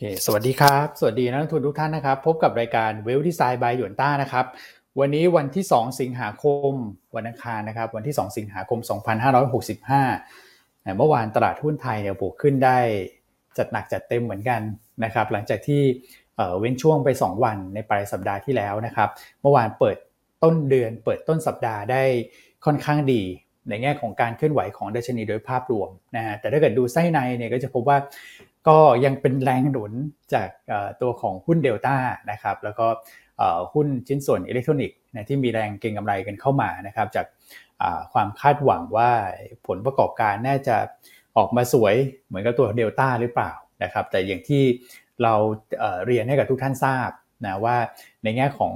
เคสวัสดีครับ สวัสดีนักลงทุนทุกท่านนะครับ พบกับรายการเวลที่ไซบายหยวนต้านะครับ วันนี้วันที่ 2 สิงหาคม วันอังคารนะครับ วันที่ 2 สิงหาคม 2565 เมื่อวานตลาดหุ้นไทยเนี่ยบวกขึ้นได้จัดหนักจัดเต็มเหมือนกันนะครับ หลังจากที่เว้นช่วงไป 2 วันในปลายสัปดาห์ที่แล้วนะครับ เมื่อวานเปิดต้นเดือน เปิดต้นสัปดาห์ได้ค่อนข้างดีในแง่ของการเคลื่อนไหวของดัชนีโดยภาพรวมนะฮะแต่ถ้าเกิดดูไส้ในเนี่ยก็จะพบว่า ก็ยังเป็นแรงหนุนจากตัวของหุ้นเดลต้านะครับแล้วก็หุ้นชิ้นส่วนอิเล็กทรอนิกส์ที่มีแรงเก็งกำไรกันเข้ามานะครับจากความคาดหวังว่าผลประกอบการน่าจะออกมาสวยเหมือนกับตัวเดลต้าหรือเปล่านะครับแต่อย่างที่เราเรียนให้กับทุกท่านทราบนะว่าในแง่ของ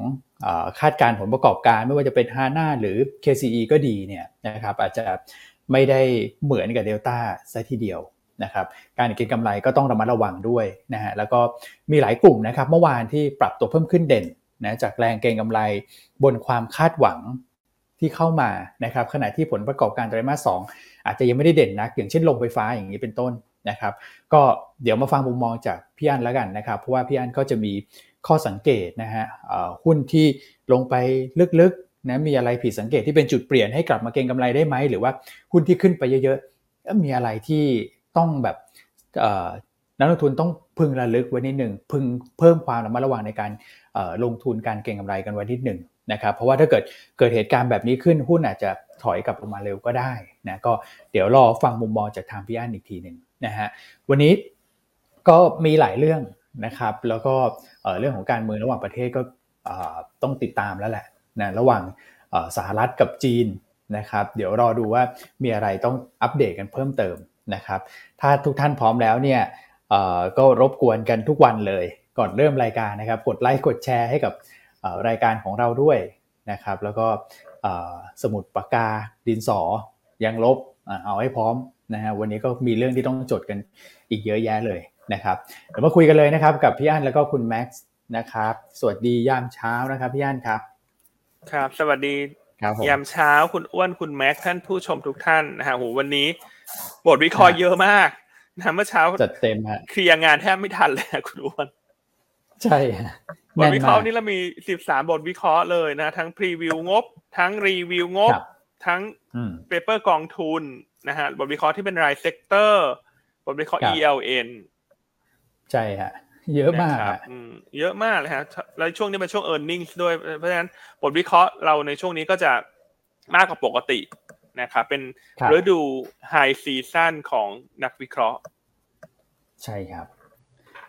คาดการผลประกอบการไม่ว่าจะเป็นฮาน่าหรือ KCE ก็ดีเนี่ยนะครับอาจจะไม่ได้เหมือนกับเดลต้าซะทีเดียว นะครับการเก็งกำไรก็ต้องระมัดระวังด้วยนะฮะแล้วก็มีหลายกลุ่มนะครับเมื่อวานที่ปรับตัวเพิ่มขึ้นเด่นนะจากแรงเก็งกำไรบนความคาดหวังที่เข้ามานะครับขณะที่ผลประกอบการไตรมาสสอาจจะยังไม่ได้เด่นนัก อย่างเช่นลงไฟฟ้าอย่างนี้เป็นต้นนะครับ ก็เดี๋ยวมาฟังมุมมองจากพี่อันแล้วกันนะครับ เพราะว่าพี่อันก็จะมีข้อสังเกตนะฮะหุ้นที่ลงไปลึกๆนะมีอะไรผิดสังเกตที่เป็นจุดเปลี่ยนให้กลับมาเก็งกำไรได้ไหมหรือว่าหุ้นที่ขึ้นไปเยอะๆมีอะไรที่ ต้องแบบนักลงทุนต้องพึงระลึกไว้นิดหนึ่งพึงเพิ่มความระมัดระวังในการลงทุนการเก็งกำไรกันไว้นิดหนึ่งนะครับเพราะว่าถ้าเกิดเกิดเหตุการณ์แบบนี้ขึ้นหุ้นอาจจะถอยกลับลงมาเร็วก็ได้นะก็เดี๋ยวรอฟังมุมมองจากทางพี่อันอีกทีหนึ่งนะฮะวันนี้ก็มีหลายเรื่องนะครับ แล้วก็เรื่องของการเมืองระหว่างประเทศก็ต้องติดตามแล้วแหละนะระหว่างสหรัฐกับจีนนะครับ เดี๋ยวรอดูว่ามีอะไรต้องอัปเดตกันเพิ่มเติม นะครับ ถ้าทุกท่านพร้อมแล้วเนี่ยก็รบกวนกันทุกวันเลย ก่อนเริ่มรายการนะครับ กดไลค์กดแชร์ให้กับรายการของเราด้วยนะครับ แล้วก็สมุดปากกาดินสอยังลบเอาให้พร้อมนะฮะวันนี้ก็มีเรื่องที่ต้องจดกันอีกเยอะแยะเลยนะครับเดี๋ยวมาคุยกันเลยนะครับ กับพี่อั้นแล้วก็คุณแม็กซ์นะครับ สวัสดียามเช้านะครับพี่อั้นครับ ครับ สวัสดียามเช้าคุณอ้วนคุณแม็กซ์ท่านผู้ชมทุกท่านนะฮะโหวันนี้ บทวิเคราะห์เยอะมากนะเมื่อเช้าจัดเต็มฮะเคลียร์งานแทบไม่ทันเลยคุณอ้วนใช่บทวิเคราะห์นี่เรามีสิบสามบทวิเคราะห์เลยนะ ทั้ง preview งบ ทั้งรีวิวงบ ทั้ง paper กองทุนนะฮะบทวิเคราะห์ที่เป็นราย sector บทวิเคราะห์ ELN ใช่ฮะเยอะมากเยอะมากเลยฮะแล้วช่วงนี้เป็นช่วง e a r n i n g ด้วยเพราะฉะนั้นบทวิเคราะห์เราในช่วงนี้ก็จะมากกว่าปกติ นะครับเป็นฤดู high season ของนักวิเคราะห์ ใช่ครับ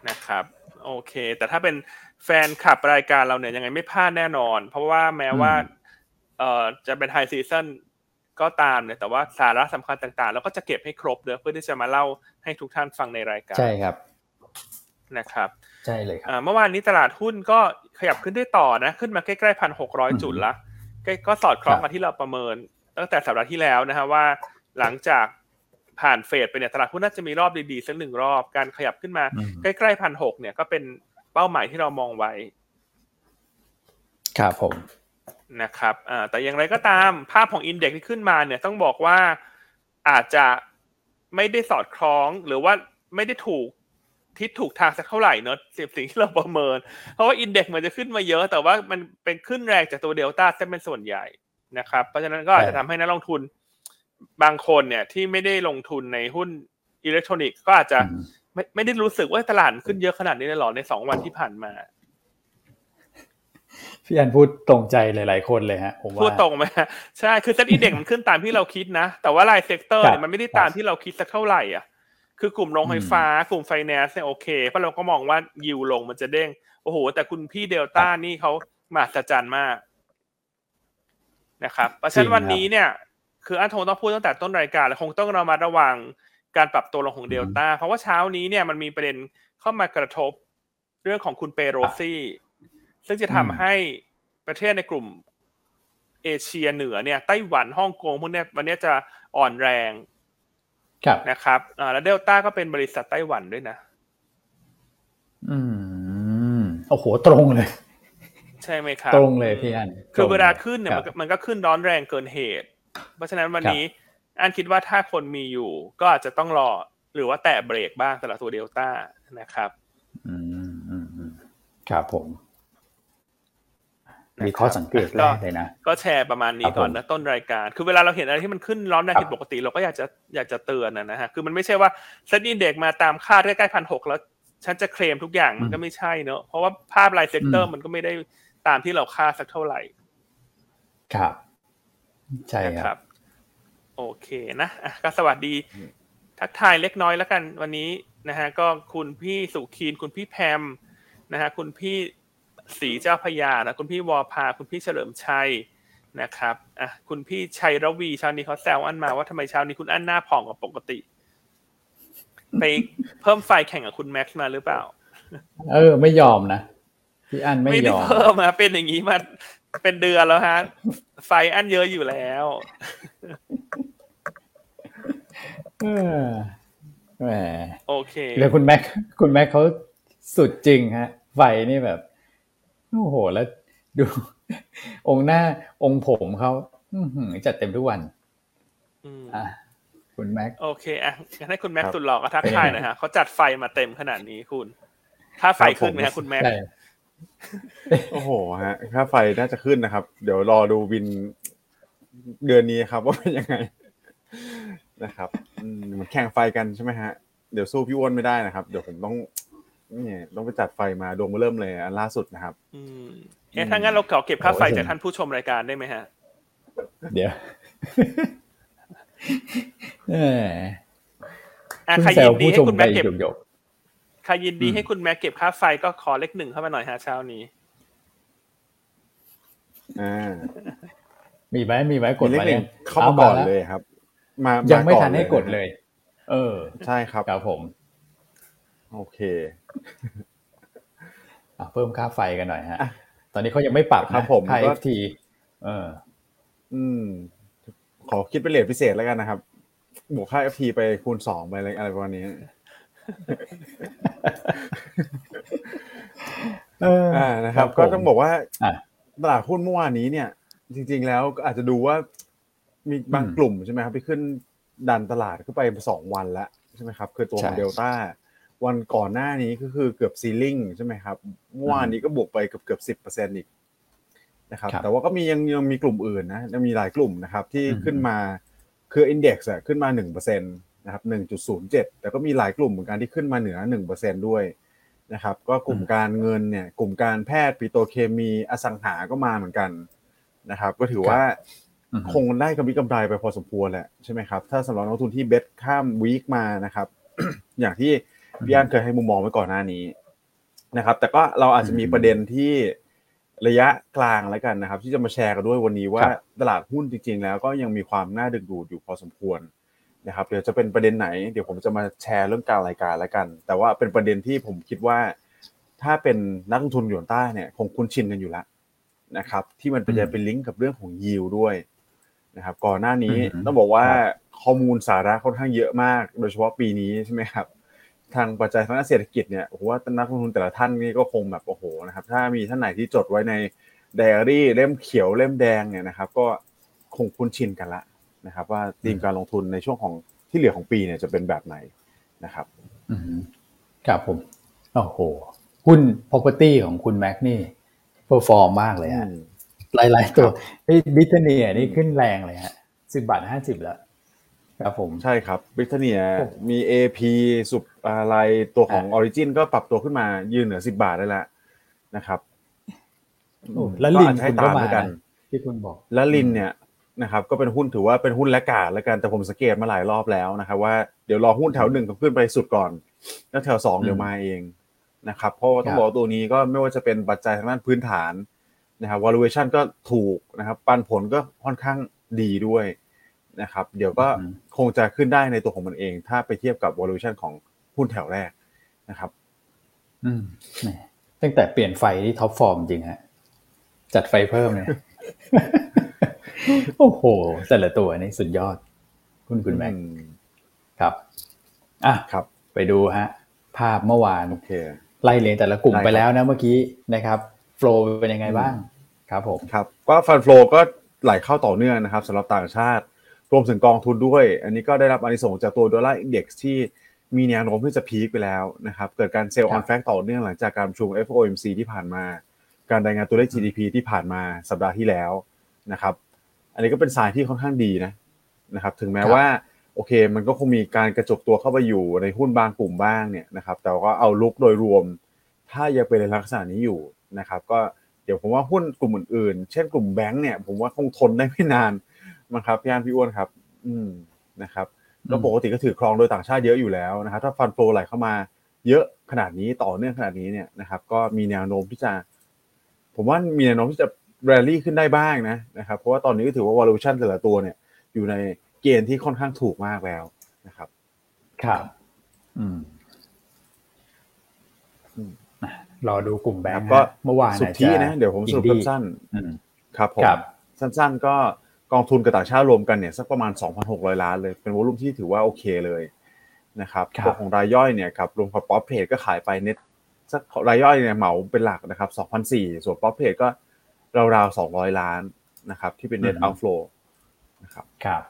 นะครับโอเค แต่ถ้าเป็นแฟนคลับรายการเราเนี่ยยังไงไม่พลาดแน่นอน เพราะว่าแม้ว่าเอ่อจะเป็นไฮซีซั่นก็ตามเนี่ยแต่ว่าสาระสำคัญต่างๆ เราก็จะเก็บให้ครบเลยเพื่อที่จะมาเล่าให้ทุกท่านฟังในรายการใช่ครับนะครับใช่เลยครับเมื่อวานนี้ตลาดหุ้นก็ขยับขึ้นได้ต่อนะ ขึ้นมาใกล้ๆพันหกร้อยจุดละก็สอดคล้องกับที่เราประเมิน ตั้งแต่สัปดาห์ที่แล้วนะฮะว่า หลังจากผ่านเฟสไปเนี่ยตลาดหุ้นน่าจะมีรอบดีๆสักหนึ่งรอบการขยับขึ้นมาใกล้ๆพันหกเนี่ยก็เป็นเป้าหมายที่เรามองไว้ ครับผมนะครับอ่าแต่อย่างไรก็ตามภาพของอินเด็กซ์ที่ขึ้นมาเนี่ยต้องบอกว่าอาจจะไม่ได้สอดคล้องหรือว่าไม่ได้ถูกทิศถูกทางสักเท่าไหร่เนอะสิ่งที่เราประเมิน เพราะว่าอินเด็กซ์มันจะขึ้นมาเยอะ แต่ว่ามันเป็นขึ้นแรงจากตัวเดลต้าจะเป็นส่วนใหญ่ นะครับ เพราะฉะนั้นก็อาจจะทำให้นักลงทุนบางคนเนี่ยที่ไม่ได้ลงทุนในหุ้นอิเล็กทรอนิกส์ก็อาจจะไม่ไม่ได้รู้สึกว่าตลาดขึ้นเยอะขนาดนี้เลยหรอในสองวันที่ผ่านมาพี่อันพูดตรงใจหลาย ๆ คนเลยฮะผมว่าพูดตรงไหมใช่คือ SET Index มันขึ้นตามที่เราคิดนะ แต่ว่าราย sector เนี่ยมันไม่ได้ตามที่เราคิดสักเท่าไหร่อะคือกลุ่มโรงไฟฟ้ากลุ่มไฟแนนซ์เนี่ยโอเคเพราะเราก็มองว่ายิวลงมันจะเด้ง โอ้โห แต่คุณพี่เดลต้านี่เขามหัศจรรย์มาก นะครับเพราะฉะนั้นวันนี้เนี่ยคืออันทงต้องพูดตั้งแต่ต้นรายการและคงต้องเรามาระวังการปรับตัวลงของเดลต้าเพราะว่าเช้านี้เนี่ยมันมีประเด็นเข้ามากระทบเรื่องของคุณเปโรซี่ ซึ่งจะทำให้ประเทศในกลุ่มเอเชียเหนือเนี่ยไต้หวันฮ่องกงพวกนี้วันนี้จะอ่อนแรงนะครับอ่าแล้วเดลต้าก็เป็นบริษัทไต้หวันด้วยนะ อืมโอ้โหตรงเลย ใช่ไหมครับตรงเลยพี่อันคือเวลาขึ้นเนี่ยมันก็ขึ้นร้อนแรงเกินเหตุ เพราะฉะนั้นวันนี้อันคิดว่าถ้าคนมีอยู่ ก็อาจจะต้องรอหรือว่าแตะเบรกบ้างสำหรับตัวเดลต้านะครับอืมอืมอืมครับผมมีข้อสังเกตแรกเลยนะ ก็แชร์ประมาณนี้ก่อนครับผมนะต้นรายการ คือเวลาเราเห็นอะไรที่มันขึ้นร้อนแรงครับผิดปกติ เราก็อยากจะอยากจะเตือนนะนะฮะ คือมันไม่ใช่ว่าSET Index มาตามคาดใกล้ๆพันหกแล้ว ฉันจะเคลมทุกอย่างมันก็ไม่ใช่เนอะเพราะว่าภาพราย sector มันก็ไม่ได้ ตามที่เราคาดสักเท่าไหร่ ครับ ใช่นะคครัรับบโอเคนะอะก็สวัสดี ทักทายเล็กน้อยแล้วกันวันนี้นะฮะก็คุณพี่สุขีนคุณพี่แพมนะฮะคุณพี่สีเจ้าพญานะคุณพี่วอพา คุณพี่เฉลิมชัยนะครับอะคุณพี่ชัยระวีเชาวนี้เขาแซวอันมาว่าทำไมเช้านี้คุณอันหน้าผ่องกว่าปกติ ไปเพิ่มไฟแข่งกับคุณแม็กซ์มาหรือเปล่า เออ ไม่ยอมนะ พี่อันไม่ไม่ยได้อมเพิ่มมาเป็นอย่างนี้มาเป็นเดือนแล้วฮะ ไฟอันเยอะอยู่แล้วเออแหมโอเคแล้วคุณแม็กคุณแม็กเขาสุดจริงฮะ ไฟนี่แบบโอ้โหแล้วดู องค์หน้าองค์ผมเขาอื้อหือจัดเต็มทุกวันอืมอะคุณแม็กโอเคอะงั้นให้คุณแม็กครับสุดหล่อก็ทักทายหน่อยฮะเขาจัดไฟมาเต็มขนาดนี้คุณ ถ้าไฟขึ้นไหมฮะคุณแม็กใช่ โอ้โหฮะค่าไฟน่าจะขึ้นนะครับ เดี๋ยวรอดูบินเดือนนี้ครับ ว่าเป็นยังไงนะครับอืมมันแข่งไฟกันใช่ไหมฮะ เดี๋ยวสู้พี่อ้วนไม่ได้นะครับ เดี๋ยวผมต้องเนี่ยต้องไปจัดไฟมาดวงมาเริ่มเลยอันล่าสุดนะครับ อืมเอ๊ะถ้างั้นเราขอเก็บค่าไฟจากท่านผู้ชมรายการได้ไหมฮะ เดี๋ยวเอออะเพิ่งใครแซยิวนดีผู้ให้ชมคุณไปแม็กเก็บหยก ใครยินดีอืมให้คุณแม็กเก็บค่าไฟก็ขอเลขหนึ่งเข้ามาหน่อยฮะเช้านี้อ่าๆมีไหมมีไหมกดมีเลขมาหนึ่เนี่งยเข้ามาก่อนแล้วเลยครับ มายังไม่าก่อทันให้กดเลย เออ ใช่ครับครับผม โอเคอะเพิ่มค่าไฟกันหน่อยฮะอะตอนนี้เขายังไม่ปรับครันะบผมค่าก็ FT เออ อืม ขอคิดเป็นเลทพิเศษแล้วกันนะครับ บวกค่า FT ไปคูณสองไปอะไรอะไรประมาณนี้เอออ่านะครับผมก็ต้องบอกว่าอะตลาดหุ้นเมื่อวานนี้เนี่ย จริง ๆ แล้วก็อาจจะดูว่ามีบางอืมกลุ่มใช่ไหมครับที่ขึ้นดันตลาดขึ้นไปสองวันแล้วใช่ไหมครับ คือตัวของใช่เดลต้าวันก่อนหน้านี้ก็คือเกือบ ceiling ใช่ไหมครับเมื่อวานนี้ก็บวกไปเกือบเกือบสิบเปอร์เซ็นต์อีกนะครับครับแต่ว่าก็มียังยังมีกลุ่มอื่นนะยังมีหลายกลุ่มนะครับ ที่อืมขึ้นมาคือ index ขึ้นมาหนึ่งเปอร์เซ็นต์ นะครับหนึ่งจุดศูนย์เจ็ดแต่ก็มีหลายกลุ่มเหมือนกันที่ขึ้นมาเหนือหนึ่งเปอร์เซ็นต์ด้วยนะครับ ก็กลุ่มการเงินเนี่ย กลุ่มการแพทย์ปิโตรเคมีอสังหาก็มาเหมือนกันนะครับ ก็ถือว่าอือฮึคงได้กำไรกำไรไปพอสมควรแหละใช่ไหมครับ ถ้าสำหรับนักลงทุนที่ bet ข้าม week มานะครับ อย่างที่พี่อันเคยให้มุมมองไว้ก่อนหน้านี้นะครับ แต่ก็เราอาจจะมีประเด็นที่ระยะกลางแล้วกันนะครับ ที่จะมาแชร์กันด้วยวันนี้ว่าครับตลาดหุ้นจริง ๆ แล้วก็ยังมีความน่าดึงดูดอยู่พอสมควร นะครับเดี๋ยวจะเป็นประเด็นไหนเดี๋ยวผมจะมาแชร์เรื่องการรายการแล้วกัน แต่ว่าเป็นประเด็นที่ผมคิดว่า ถ้าเป็นนักลงทุนหยวนต้าเนี่ยคงคุ้นชินกันอยู่แล้วนะครับ ที่มันเป็นอืมจะเป็นลิงก์กับเรื่องของยิวด้วยนะครับ ก่อนหน้านี้อืมต้องบอกว่าครับข้อมูลสาระค่อนข้างเยอะมาก โดยเฉพาะปีนี้ใช่ไหมครับ ทางปัจจัยทางด้านเศรษฐกิจเนี่ยผมว่านักลงทุนแต่ละท่านนี่ก็คงแบบโอ้โหนะครับ ถ้ามีท่านไหนที่จดไว้ในไดอารี่เล่มเขียวเล่มแดงเนี่ยนะครับ ก็คงคุ้นชินกันละ นะครับ ว่าธีมการลงทุนในช่วงของที่เหลือของปีเนี่ยจะเป็นแบบไหนนะครับอืมครับผมโอ้โหหุ้น property ของคุณแม็กนี่เ e อร์ฟอร์มมากเลยฮะอืมหลายๆตัวไอ้บิทเนียนี่ขึ้นแรงเลยฮะสิบบาทห้าสิบแล้วครับผมใช่ครับบริเตเนียโอ้มี AP สุปอะไรตัวของอะ Origin ก็ปรับตัวขึ้นมายืนเหนือ10บาทได้แล้วนะครับโอ้แล้วลินอาจจะให้คุณก็ตามมาแล้วกันที่คุณบอกแล้วลินเนี่ย นะครับก็เป็นหุ้นถือว่าเป็นหุ้นและกาดแล้วกันแต่ผมสังเกตมาหลายรอบแล้วนะครับว่าเดี๋ยวรอหุ้นแถวหนึ่งก็ขึ้นไปสุดก่อน แล้วแถวสองอืมเดี๋ยวมาเองนะครับเพราะว่าต้อครังบบอกว่าตัวนี้ก็ไม่ว่าจะเป็นปัจจัยทางด้านพื้นฐานนะครับ valuation ก็ถูกนะครับปันผลก็ค่อนข้างดีด้วยนะครับ เดี๋ยวก็อืมคงจะขึ้นได้ในตัวของมันเอง ถ้าไปเทียบกับ valuation ของหุ้นแถวแรกนะครับ อืมแหมตั้งแต่เปลี่ยนไฟที่ top form จริงฮะจัดไฟเพิ่มเนี่ย โอ้โหแต่ละตัวนี่สุดยอด คุณคุณแม็กอืมครับอะครับ ไปดูฮะ ภาพเมื่อวานโอเคไล่เรียงแต่ละกลุ่มได้ครับไปแล้วนะเมื่อกี้นะครับ flow เป็นยังไงบ้างครับผมครับก็ fund flow ก็ไหลเข้าต่อเนื่องนะครับสำหรับต่างชาติ รวมถึงกองทุนด้วย อันนี้ก็ได้รับอานิสงส์จากตัว dollar index ที่มีแนวโน้มที่จะ peak ไปแล้วนะครับ เกิดการ sell on fact ต่อเนื่องหลังจากการประชุม FOMC ที่ผ่านมา การรายงานตัวเลข GDP ที่ผ่านมาสัปดาห์ที่แล้วนะครับ อันนี้ก็เป็นสายที่ค่อนข้างดีนะนะครับ ถึงแม้ว่าโอเค มันก็คงมีการกระจกตัวเข้าไปอยู่ในหุ้นบางกลุ่มบ้างเนี่ยนะครับ แต่ก็เอาลุกโดยรวม ถ้ายังเป็นในลักษณะนี้อยู่นะครับ ก็เดี๋ยวผมว่าหุ้นกลุ่มอื่นๆ เช่นกลุ่มแบงก์เนี่ย ผมว่าคงทนได้ไม่นานมั้งครับพี่อันพี่อ้วนครับ อืมนะครับแล้วปกติก็ถือครองโดยต่างชาติเยอะอยู่แล้วนะครับถ้าฟันโฟไหลเข้ามาเยอะขนาดนี้ต่อเนื่องขนาดนี้เนี่ยนะครับ ก็มีแนวโน้มที่จะ ผมว่ามีแนวโน้มที่จะ แรลลี่ขึ้นได้บ้างนะนะครับ เพราะว่าตอนนี้ก็ถือว่า valuation แต่ละตัวเนี่ย อยู่ในเกณฑ์ที่ค่อนข้างถูกมากแล้วนะครับ ครับ อืมอืมรอดูกลุ่มแบงก์ครับก็ฮะเมื่อวานสุทธินะ เดี๋ยวผมสรุปอันดี้สั้นอืมๆครับผมครับสั้นๆ ก็กองทุนกับต่างชาติรวมกันเนี่ยสักประมาณ 2,600 ล้านเลย เป็น volume ที่ถือว่าโอเคเลยนะครับครับตัวของรายย่อยเนี่ยกับรวมกับป๊อปเพจก็ขายไปเน็ตสักรายย่อยเนี่ยเหมาเป็นหลักนะครับ2,400ส่วนป๊อปเพจก็ ราวๆ200ล้านนะครับ ที่เป็น net outflow นะครับครับ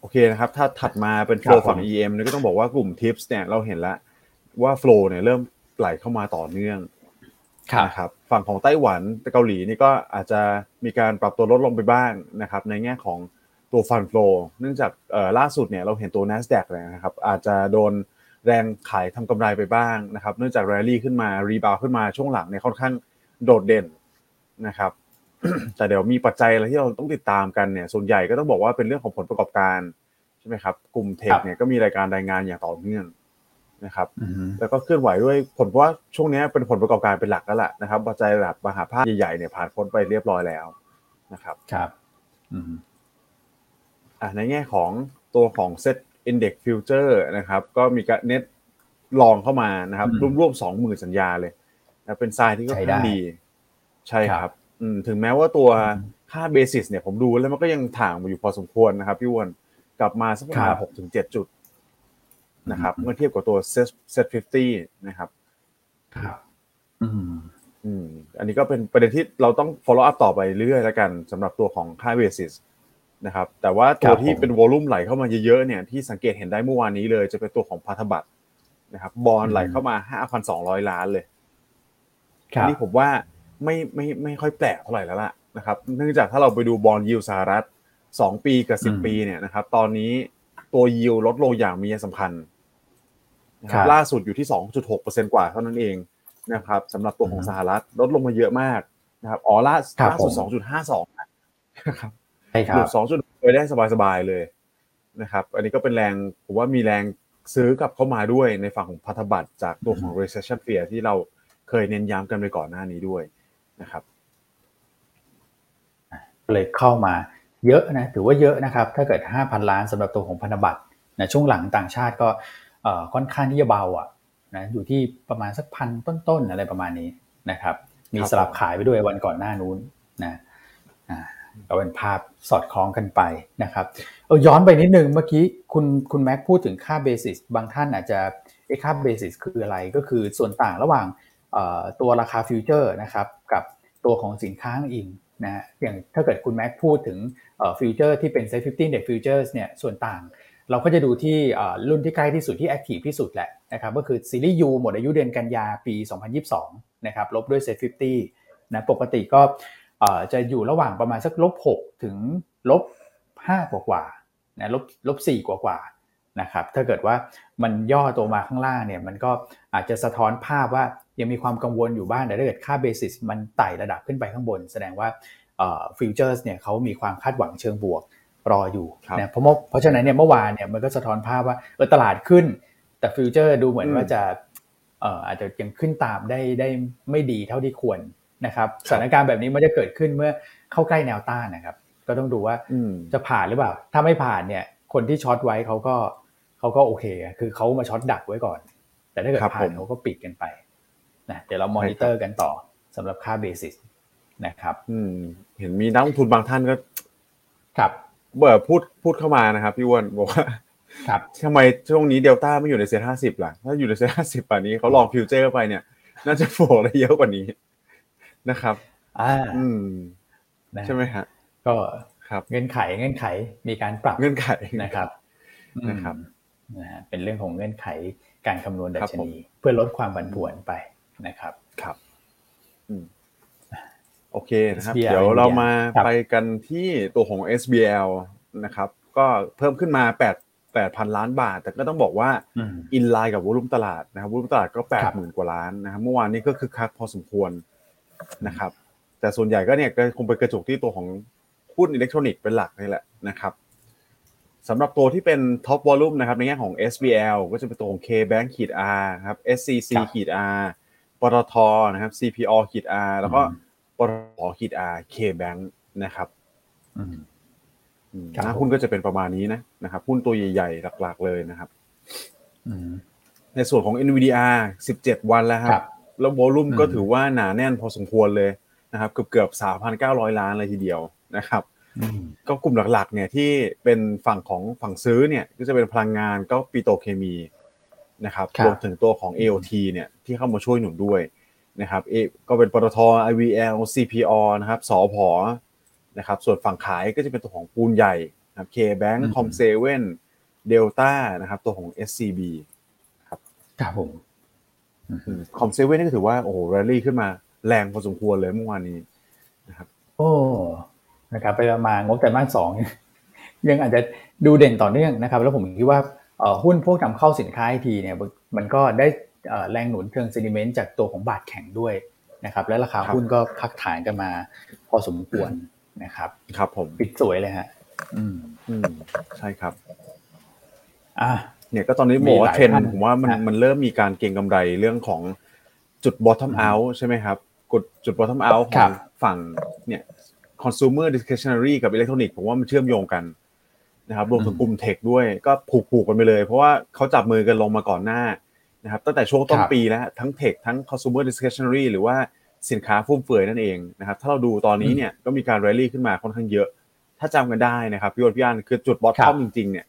โอเคนะครับ ถ้าถัดมาเป็น flow ครับผมฝั่ง EM เนี่ยก็ต้องบอกว่ากลุ่ม tips เนี่ยเราเห็นแล้วว่า flow เนี่ยเริ่มไหลเข้ามาต่อเนื่องครับนะครับฝั่งของไต้หวันเกาหลีนี่ก็อาจจะมีการปรับตัวลดลงไปบ้างนะครับ ในแง่ของตัวฟัน flow เนื่องจากเอ่อล่าสุดเนี่ยเราเห็นตัว NASDAQ เลยนะครับ อาจจะโดน แรงขายทำกำไรไปบ้างนะครับเนื่องจากแรลลี่ขึ้นมารีบาวขึ้นมาช่วงหลังเนี่ยค่อนข้างโดดเด่นนะครับ แต่เดี๋ยวมีปัจจัยอะไรที่เราต้องติดตามกันเนี่ยส่วนใหญ่ก็ต้องบอกว่าเป็นเรื่องของผลประกอบการใช่ไหมครับกลุ่มเทคเนี่ยก็มีรายการรายงานอย่างต่อเนื่องนะครับอืมแล้วก็เคลื่อนไหวด้วยผลเพราะว่าช่วงนี้เป็นผลประกอบการเป็นหลักแล้วแหละนะครับปัจจัยระดับมหาภาคใหญ่ๆเนี่ยผ่านพ้นไปเรียบร้อยแล้วนะครับครับอืมอะในแง่ของตัวของ Set Index Future นะครับ ก็มีการเน็ตลองเข้ามานะครับอืมร่วมๆสองหมื่นสัญญาเลยนะเป็นทรายที่ก็ใช้ค่อนได้ข้างดี ใช่คครัรับบอืมถึงแม้ว่าตัวอืมค่าเบสิสเนี่ยผมดูแล้วมันก็ยังถ่างมาอยู่พอสมควรนะครับพี่อ้วนกลับมาสักประมาณครับหกถึงเจ็ดจุดนะครับอืมเมื่อเทียบกับตัว Set Set 50นะครับครับอืมอืมอันนี้ก็เป็นประเด็นที่เราต้อง follow up ต่อไปเรื่อยๆแล้วกันสำหรับตัวของค่า basis นะครับแต่ว่าตัควรับที่ผมเป็นวอลุ่มไหลเข้ามาเยอะๆเนี่ยที่สังเกตเห็นได้เมื่อวานนี้เลย จะเป็นตัวของพันธบัตรนะครับบอลไหลเข้ามา5,200ล้านเลยครัอันบนี้ผมว่าไม่ไม่ไม่ค่อยแปลกเท่าไหร่แล้วล่ะนะครับเนื่องจากถ้าเราไปดูบอลยิวสหรัฐ2ปีกับอืม10ปีเนี่ยนะครับตอนนี้ตัวยิวลดลงอย่างมีนัยสำคัญนะคครัรับบล่าสุดอยู่ที่2.6%กว่าเท่านั้นเองนะครับสำหรับตัวของอืมสหรัฐลดลงมาเยอะมากนะครับอ๋อล่าครับล่าสุดผม2.52นะครับใช่ค หลุรับด2จุดไปได้สบายๆเลยนะครับ อันนี้ก็เป็นแรงผมว่ามีแรงซื้อกลับเข้ามาด้วยในฝั่งของพันธบัตรจากตัวของ recession fear ที่เราเคยเน้นย้ำกันไปก่อนหน้านี้ด้วยนะครับเลยเข้ามาเยอะนะถือว่าเยอะนะครับ ถ้าเกิด 5,000 ล้านสำหรับตัวของพันธบัตรนะช่วงหลังต่างชาติก็เอ่อค่อนข้างที่จะเบาอะนะอยู่ที่ประมาณสักพันต้นๆอะไรประมาณนี้นะครับ มีครับสลับขายไปด้วยวันก่อนหน้านู้นนะอ่า ก็เป็นภาพสอดคล้องกันไปนะครับเออย้อนไปนิดนึงเมื่อกี้คุณคุณแม็กพูดถึงค่า basis บางท่านอาจจะไอ้ค่า basis คืออะไรก็คือส่วนต่างระหว่างตัวราคาฟิวเจอร์นะครับกับตัวของสินค้าอิงนะอย่างถ้าเกิดคุณแม็กพูดถึงฟิวเจอร์ที่เป็น SET 50 Index Futures เนี่ยส่วนต่าง เราก็จะดูที่รุ่นที่ใกล้ที่สุดที่ active ที่สุดแหละนะครับก็คือซีรีส์ U หมดอายุเดือนกันยาปี 2022นะครับลบด้วย Set 50นะปกติก็ จะอยู่ระหว่างประมาณสักลบ6ถึงลบ5กว่ากว่าๆนะลบลบ4กว่ากว่าๆนะครับถ้าเกิดว่ามันย่อตัวมาข้างล่างเนี่ยมันก็อาจจะสะท้อนภาพว่ายังมีความกังวลอยู่บ้างแต่ถ้าเกิดค่า basis มันไต่ระดับขึ้นไปข้างบน แสดงว่าfutures เนี่ยเขามีความคาดหวังเชิงบวกรออยู่ครับนะเพราะว่าเพราะฉะนั้นเนี่ยเมื่อวานเนี่ยมันก็สะท้อนภาพว่าเออตลาดขึ้น แต่ฟิวเจอร์ดูเหมือนอืมว่าจะเอ่ออาจจะยังขึ้นตามได้ได้ไม่ดีเท่าที่ควร นะครับสถานการณ์แบบนี้มันจะเกิดขึ้นเมื่อเข้าใกล้แนวต้านนะครับ ก็ต้องดูว่าอืมจะผ่านหรือเปล่า ถ้าไม่ผ่านเนี่ยคนที่ short ไว้เขาก็เขาก็โอเคอะคือเขามา short ดักไว้ก่อน แต่ถ้าเกิดครับผมผ่านเขาก็ปิดกันไปนะเดี๋ยวเรามอนิเตอร์กันต่อสำหรับค่า basis นะครับอืมเห็นมีนักลงทุนบางท่านก็ ครับเบื่อพูดพูดเข้ามานะครับพี่อ้วนบอกว่าครับทำไมช่วงนี้เดลต้าไม่อยู่ในเซ็นห้าสิบล่ะ ถ้าอยู่ในเซ็นห้าสิบป่านนี้เขา long futures ไปเนี่ย น่าจะโกยได้เยอะกว่านี้ นะครับอ่าอืมนะใช่ไหมฮะก็ครับเงื่อนไขเงื่อนไขมีการปรับเงื่อนไขนะครับนะครับนะฮะเป็นเรื่องของเงื่อนไขการคำนวณดัครับชผมนี เพื่อลดความผันผวนไปนะครับครับอืมโอเคนะครับ SBL เดี๋ยวเรามาครับไปกันที่ตัวของ SBL นะครับ ก็เพิ่มขึ้นมา8 8,000 ล้านบาท แต่ก็ต้องบอกว่าอืมอินไลน์กับวอลุ่มตลาดนะครับวอลุ่มตลาดก็ครับ80,000 กว่าล้านนะครับเมื่อวานนี้ก็คือคักพอสมควร นะครับ แต่ส่วนใหญ่ก็เนี่ยก็คงไปกระจุกที่ตัวของหุ้นอิเล็กทรอนิกส์เป็นหลักนี่แหละนะครับสำหรับตัวที่เป็นท็อปวอลุ่มนะครับในแง่ของ SBL ก็จะเป็นตัวของ KBank ขีด R ครับ SCC ครับขีด R ปตทนะครับ CPO ขีด R แล้วก็อืมปตทขีด R KBank นะครับอืมอืมครับนะผมหุ้นก็จะเป็นประมาณนี้นะนะครับหุ้นตัวใหญ่ๆ หลักๆเลยนะครับอืมในส่วนของ NVDR 17 วันแล้วคครัรับบ แล้ววอลุ่มอืมก็ถือว่าหนาแน่นพอสมควรเลยนะครับเกือบเกือบ3,900ล้านเลยทีเดียวนะครับอืมก็กลุ่มหลักๆเนี่ยที่เป็นฝั่งของฝั่งซื้อเนี่ยก็จะเป็นพลังงานก็ปิโตรเคมีนะครับครับรวมถึงตัวของ AOT เนี่ยที่เข้ามาช่วยหนุนด้วยนะครับเอก็เป็นปตท IVL CPO นะครับสอพอนะครับส่วนฝั่งขายก็จะเป็นตัวของปูนใหญ่นะครับ KBank อืม Com7 Delta นะครับตัวของ SCB ครับผม คอมเซเว่นนี่ก็ถือว่าโอ้โหแรลลี่ขึ้นมาแรงพอสมควรเลยเมื่อวานนี้นะครับ โอ้นะครับไปมางบไตรมาสสองยังอาจจะดูเด่นต่อเนื่องนะครับ แล้วผมคิดว่าเอ่อหุ้นพวกนำเข้าสินค้าไอทีเนี่ยมันก็ได้เอ่อแรงหนุนเชิงเซนิเมนต์จากตัวของบาทแข็งด้วยนะครับ และราคาครับหุ้นก็พักฐานกันมา พอสมควรนะครับ ครับผมปิดสวยเลยฮะ อืมอืมใช่ครับ อะ เนี่ยก็ตอนนี้มีบอกว่าหลายเทรนด์ท่านผมว่ามันนะมันเริ่มมีการเก็งกำไรเรื่องของจุด bottom อืม out ใช่ไหมครับกดจุด bottom out ขครัองบฝั่งเนี่ย consumer discretionary กับ electronic ผมว่ามันเชื่อมโยงกันนะครับรวมถึงกลุ่มเทคด้วยก็ผูกผูกกันไปเลย เพราะว่าเขาจับมือกันลงมาก่อนหน้านะครับตั้งแต่ช่วงต้นครับปีแล้วทั้งเทคทั้ง consumer discretionary หรือว่าสินค้าฟุ่มเฟือยนั่นเองนะครับถ้าเราดูตอนนี้เนี่ยก็มีการ rally ขึ้นมาค่อนข้างเยอะ ถ้าจำกันได้นะครับพี่วอนพี่อันคือจุดครั bottom บจริงๆเนี่ย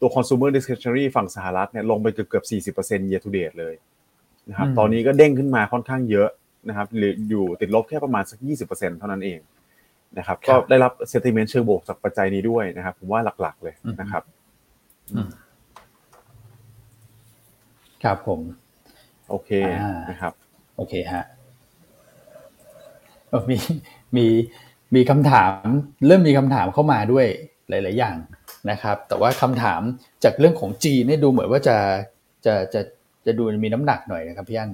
ตัว consumer discretionary ฝั่งสหรัฐเนี่ยลงไปเกือบเกือบ 40% year to date เลยนะครับอืมตอนนี้ก็เด้งขึ้นมาค่อนข้างเยอะนะครับหรืออยู่ติดลบแค่ประมาณสัก 20%เท่านั้นเองนะครับครัก็บได้รับ sentiment เชิงบวกจากปัจจัยนี้ด้วยนะครับ ผมว่าหลักๆเลยนะครับอืมครับผม โอเคอ่านนะครับ โอเคฮะเอ่อมีมีมีคำถาม เริ่มมีคำถามเข้ามาด้วยหลาย ๆ อย่าง นะครับแต่ว่าคำถามจากเรื่องของจีนเนี่ยดูเหมือนว่าจะจะจะจะดูมีน้ำหนักหน่อยนะครับพี่อัน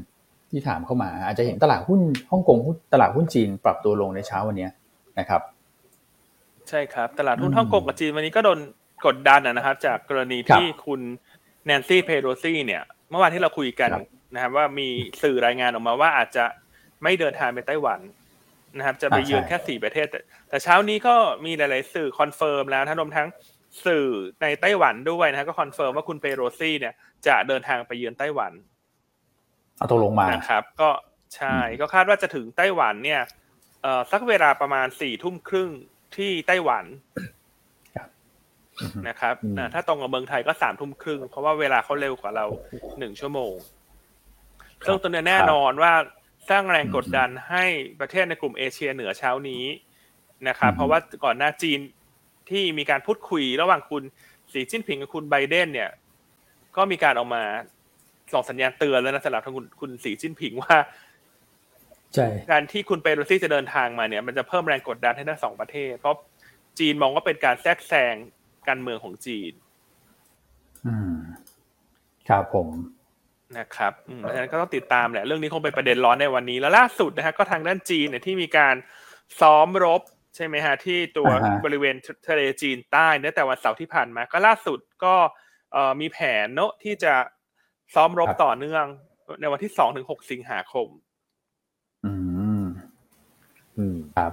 ที่ถามเข้ามา อาจจะเห็นตลาดหุ้นฮ่องกงหุ้นตลาดหุ้นจีนปรับตัวลงในเช้าวันเนี้ยนะครับ ใช่ครับ ตลาดหุ้นอืมฮ่องกงกับจีนวันนี้ก็โดนกดดันอะนะครับ จากกรณีครับที่คุณแนนซี่เพโรซี่เนี่ย เมื่อวานที่เราคุยกันครับนะครับว่ามีสื่อรายงานออกมาว่าอาจจะไม่เดินทางไปไต้หวันนะครับ จะไปอ่าใช่เยือนแค่สี่ประเทศแต่แต่เช้านี้ก็มีหลาย ๆ สื่อ confirm แล้วทั้งรวมทั้ง สื่อในไต้หวันด้วยนะก็ confirm ว่าคุณเพโลซี่เนี่ยจะเดินทางไปเยือนไต้หวันเอาตัวลงมานะครับ ก็ใช่อืมก็คาดว่าจะถึงไต้หวันเนี่ยเอ่อสักเวลาประมาณสี่ทุ่มครึ่งที่ไต้หวันอือฮึนะครับอืมอ่าถ้าตรงกับเมืองไทยก็สามทุ่มครึ่งเพราะว่าเวลาเขาเร็วกว่าเราหนึ่งชั่วโมงซึ่งตัวเนี้ยแน่นอนว่าสร้างแรงกดดันให้ประเทศในกลุ่มเอเชียเหนือเช้านี้นะครับอืมเพราะว่าก่อนหน้าจีน ที่มีการพูดคุยระหว่างคุณสีจิ้นผิงกับคุณไบเดนเนี่ย ก็มีการออกมาส่งสัญญาณเตือนแล้วนะสำหรับทางคุณคุณสีจิ้นผิงว่าใช่การที่คุณเปโรซี่จะเดินทางมาเนี่ย มันจะเพิ่มแรงกดดันให้ทั้งสองประเทศ เพราะจีนมองว่าเป็นการแทรกแซงการเมืองของจีน อืมครับผมนะครับอืมเพราะฉะนั้นก็ต้องติดตามแหละ เรื่องนี้คงเป็นประเด็นร้อนในวันนี้ แล้วล่าสุดนะฮะก็ทางด้านจีนเนี่ยที่มีการซ้อมรบ ใช่ไหมฮะ ที่ตัวอ่าฮะบริเวณทะเลจีนใต้เนื่องแต่วันเสาร์ที่ผ่านมา ก็ล่าสุดก็เอ่อมีแผนเนอะที่จะซ้อมรบต่อเนื่อง ในวันที่สองถึงหกสิงหาคม อืม อืมครับ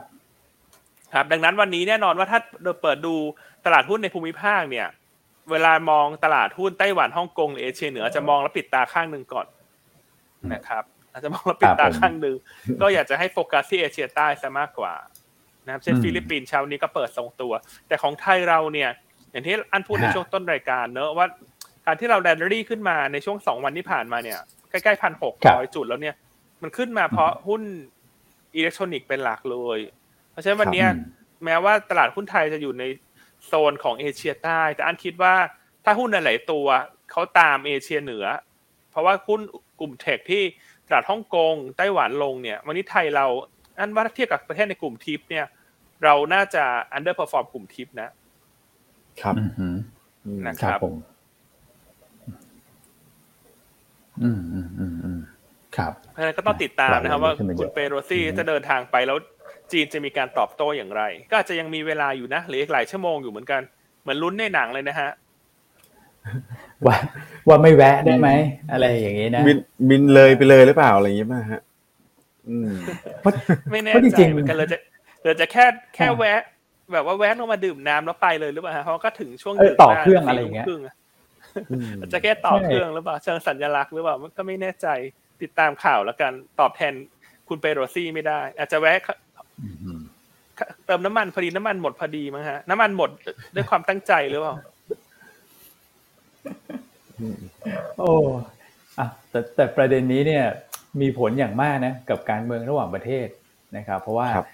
ครับ ดังนั้นวันนี้แน่นอนว่าถ้าเราเปิดดูตลาดหุ้นในภูมิภาคเนี่ย เวลามองตลาดหุ้นไต้หวันฮ่องกงหรือเอเชียเหนือจะมองแล้วปิดตาข้างหนึ่งก่อนอืมนะครับ อาจจะมองแล้วปิดตาครับผมข้างหนึ่งก็อยากจะให้โฟกัสที่เอเชียใต้ซะมากกว่า นะครับเช่นอืมฟิลิปปินส์เช้านี้ก็เปิดทรงตัว แต่ของไทยเราเนี่ย อย่างที่อันพูดในฮะช่วงต้นรายการเนอะว่า การที่เราแดนรี่ขึ้นมาในช่วงสองวันที่ผ่านมาเนี่ยใกล้ๆพันหกร้อยจุดแล้วเนี่ย มันขึ้นมาเพราะหุ้นอิเล็กทรอนิกส์เป็นหลักเลย เพราะฉะนั้นวันเนี้ยครับแม้ว่าตลาดหุ้นไทยจะอยู่ในโซนของเอเชียใต้ แต่อันคิดว่าถ้าหุ้นหลายๆตัวเขาตามเอเชียเหนือ เพราะว่าหุ้นกลุ่มเทคที่ตลาดฮ่องกงไต้หวันลงเนี่ย วันนี้ไทยเราอันว่าถ้าเทียบกับประเทศในกลุ่มทิปเนี่ย เราน่าจะ underperform กลุ่มทิปนะ ครับอืมฮึอืมนะครับผมอืมอืมอืมอืมครับเพราะฉะนั้นก็ต้องติดตามนะครับว่าขึ้นมาเยอะคุณเปโรซี่จะเดินทางไปแล้วจีนจะมีการตอบโต้อย่างไร ก็อาจจะยังมีเวลาอยู่นะเหรืออีกหลายชั่วโมงอยู่เหมือนกัน เหมือนลุ้นในหนังเลยนะฮะว่าว่าไม่แวะได้ไหมอะไรอย่างนี้นะบินบินเลยไปเลยหรือเปล่าอะไรอย่างเงี้ยป่ะฮะอืมเพราะไม่แน่เพราะจใจริงๆเหมือนกันเลยจะ เลยจะแค่แค่อ่าแวะ แบบว่าแวะลงมาดื่มน้ำแล้วไปเลยหรือเปล่าฮะเพราะว่าก็ถึงช่วงเออดื่มต่อได้เครื่องอะไรอย่างเงี้ยสี่ทุ่มครึ่อะอืมจะแค่ต่อใช่เครื่องหรือเปล่าเชิงสัญลักษณ์หรือเปล่ามันก็ไม่แน่ใจติดตามข่าวแล้วกันตอบแทนคุณเปโรซี่ไม่ได้ อาจจะแวะอืมอืมเติมน้ำมันพอดีน้ำมันหมดพอดีมั้งฮะน้ำมันหมดด้วยความตั้งใจหรือเปล่าโอ้อะแต่แต่ประเด็นนี้เนี่ยมีผลอย่างมากนะกับการเมืองระหว่างประเทศนะครับ เพราะว่าครับ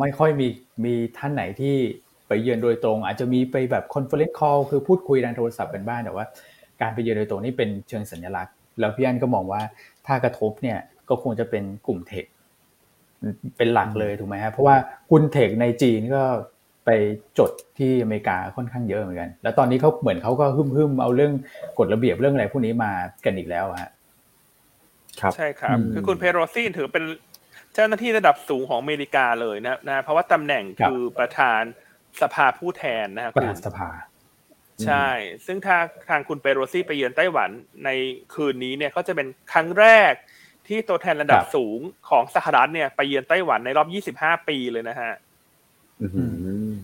ไม่ค่อยมีมีท่านไหนที่ไปเยือนโดยตรง อาจจะมีไปแบบ conference call คือพูดคุยทางโทรศัพท์กันบ้างแต่ว่า การไปเยือนโดยตรงนี่เป็นเชิงสัญลักษณ์ แล้วพี่อันก็มองว่าถ้ากระทบเนี่ยก็คงจะเป็นกลุ่ม tech เป็นหลักเลยถูกไหมฮะเพราะว่าหุ้น tech ในจีนก็ไปจดที่อเมริกาค่อนข้างเยอะเหมือนกัน แล้วตอนนี้เขาเหมือนเขาก็ฮึ่มๆเอาเรื่องกฎระเบียบเรื่องอะไรพวกนี้มากันอีกแล้วอะฮะครับใช่ครับอืมคือคุณเพโรซี่ถือเป็น เจ้าหน้าที่ระดับสูงของอเมริกาเลยนะนะเพราะว่าตำแหน่งครับคือประธานสภาผู้แทนนะครับประคุธานณสภา ใช่ ซึ่งถ้าทางคุณเปโรซี่ไปเยือนไต้หวันในคืนนี้เนี่ยก็จะเป็นครั้งแรกที่ตัวแทนระดับครับสูงของสหรัฐเนี่ยไปเยือนไต้หวันในรอบ 25 ปีเลยนะฮะอืม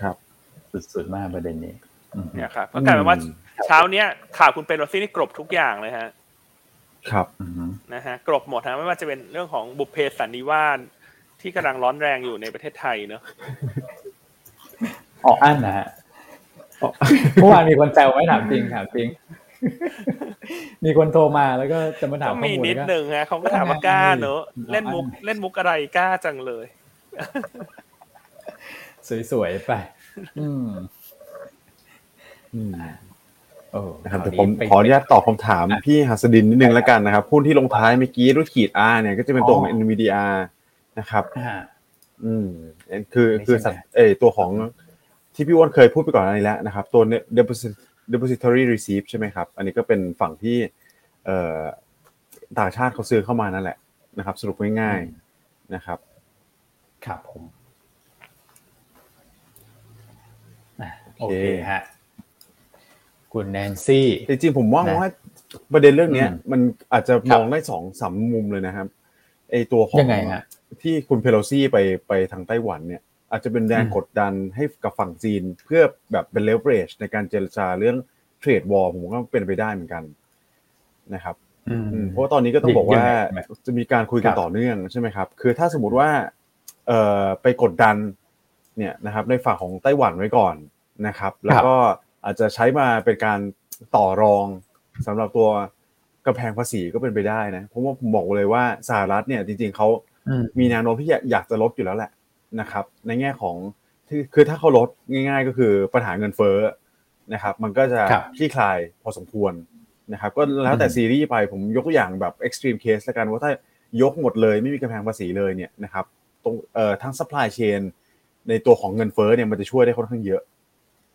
ครับ สุดๆมากประเด็นนี้อืมเนี่ยครับก็กลายเป็นว่าอืมเช้าเนี้ยข่าวคุณเปโรซี่นี่กรบทุกอย่างเลยฮะ ครับอืมนะฮะกรบหมดฮะไม่ว่าจะเป็นเรื่องของบุพเพสันนิวาสที่กำลังร้อนแรงอยู่ในประเทศไทยเนอะออกอั้นนะฮะเมื่อวานมีคนแซวไหมถามจริงถามจริง มีคนโทรมาแล้วก็จะมาถามก็ข้อมีมูลนิดก็หนึ่งฮะเขาก็ถามว่ากล้าเนอะอืมเล่นมุกเล่นมุกอะไรกล้าจังเลย สวยๆไป อืมอืมโอ้ นะครับคแต่ราวผมไปขออนุญาตตอบคำถามพี่หัสดินนิดนึงแล้วกันนะครับหุ้นที่ลงท้ายเมื่อกี้รูปขีด R เนี่ยก็จะเป็นตัวของ NVIDIA นะครับอ่าอืมคือไม่ใช่คือสัตว์เออตัวของที่พี่อ้วนเคยพูดไปก่อนอันนี้แล้วนะครับ ตัว deposit depository receipt ใช่ไหมครับ อันนี้ก็เป็นฝั่งที่เอ่อต่างชาติเขาซื้อเข้ามานั่นแหละนะครับ สรุปง่ายๆนะครับครับผมอะโอโอเคฮะ คุณแนนซี่จริงๆผมว่านะว่าประเด็นเรื่องเนี้ยอืมมันอาจจะครัมองได้สองสามมุมเลยนะครับไอตัวของยังไงฮะที่คุณเพโลซี่ไปไปทางไต้หวันเนี่ย อาจจะเป็นแรงอืมกดดันให้กับฝั่งจีน เพื่อแบบเป็นเลเวอเรจในการเจรจาเรื่องเทรดวอลผมว่าเป็นไปได้เหมือนกันนะครับอืมอืมเพราะว่าตอนนี้ก็ต้องบอกว่ายังไงจะมีการคุยกันครับต่อเนื่องใช่ไหมครับ คือถ้าสมมติว่าเอ่อไปกดดันเนี่ยนะครับในฝั่งของไต้หวันไว้ก่อนนะครับ แล้วก็ อาจจะใช้มาเป็นการต่อรองสำหรับตัวกำแพงภาษีก็เป็นไปได้นะเพราะว่าผมบอกเลยว่าสหรัฐเนี่ยจริงๆเขาอืมมีแนวโน้มที่อยากอยากจะลดอยู่แล้วแหละนะครับ ในแง่ของที่คือถ้าเขาลดง่าย ๆ ก็คือปัญหาเงินเฟ้อนะครับ มันก็จะครับคลี่คลายพอสมควรนะครับ ก็แล้วแต่อืมซีรีส์ไปผมยกตัวอย่างแบบ extreme case แล้วกันว่าถ้ายกหมดเลยไม่มีกำแพงภาษีเลยเนี่ยนะครับตรงเอ่อทั้ง supply chain ในตัวของเงินเฟ้อเนี่ยมันจะช่วยได้ค่อนข้างเยอะ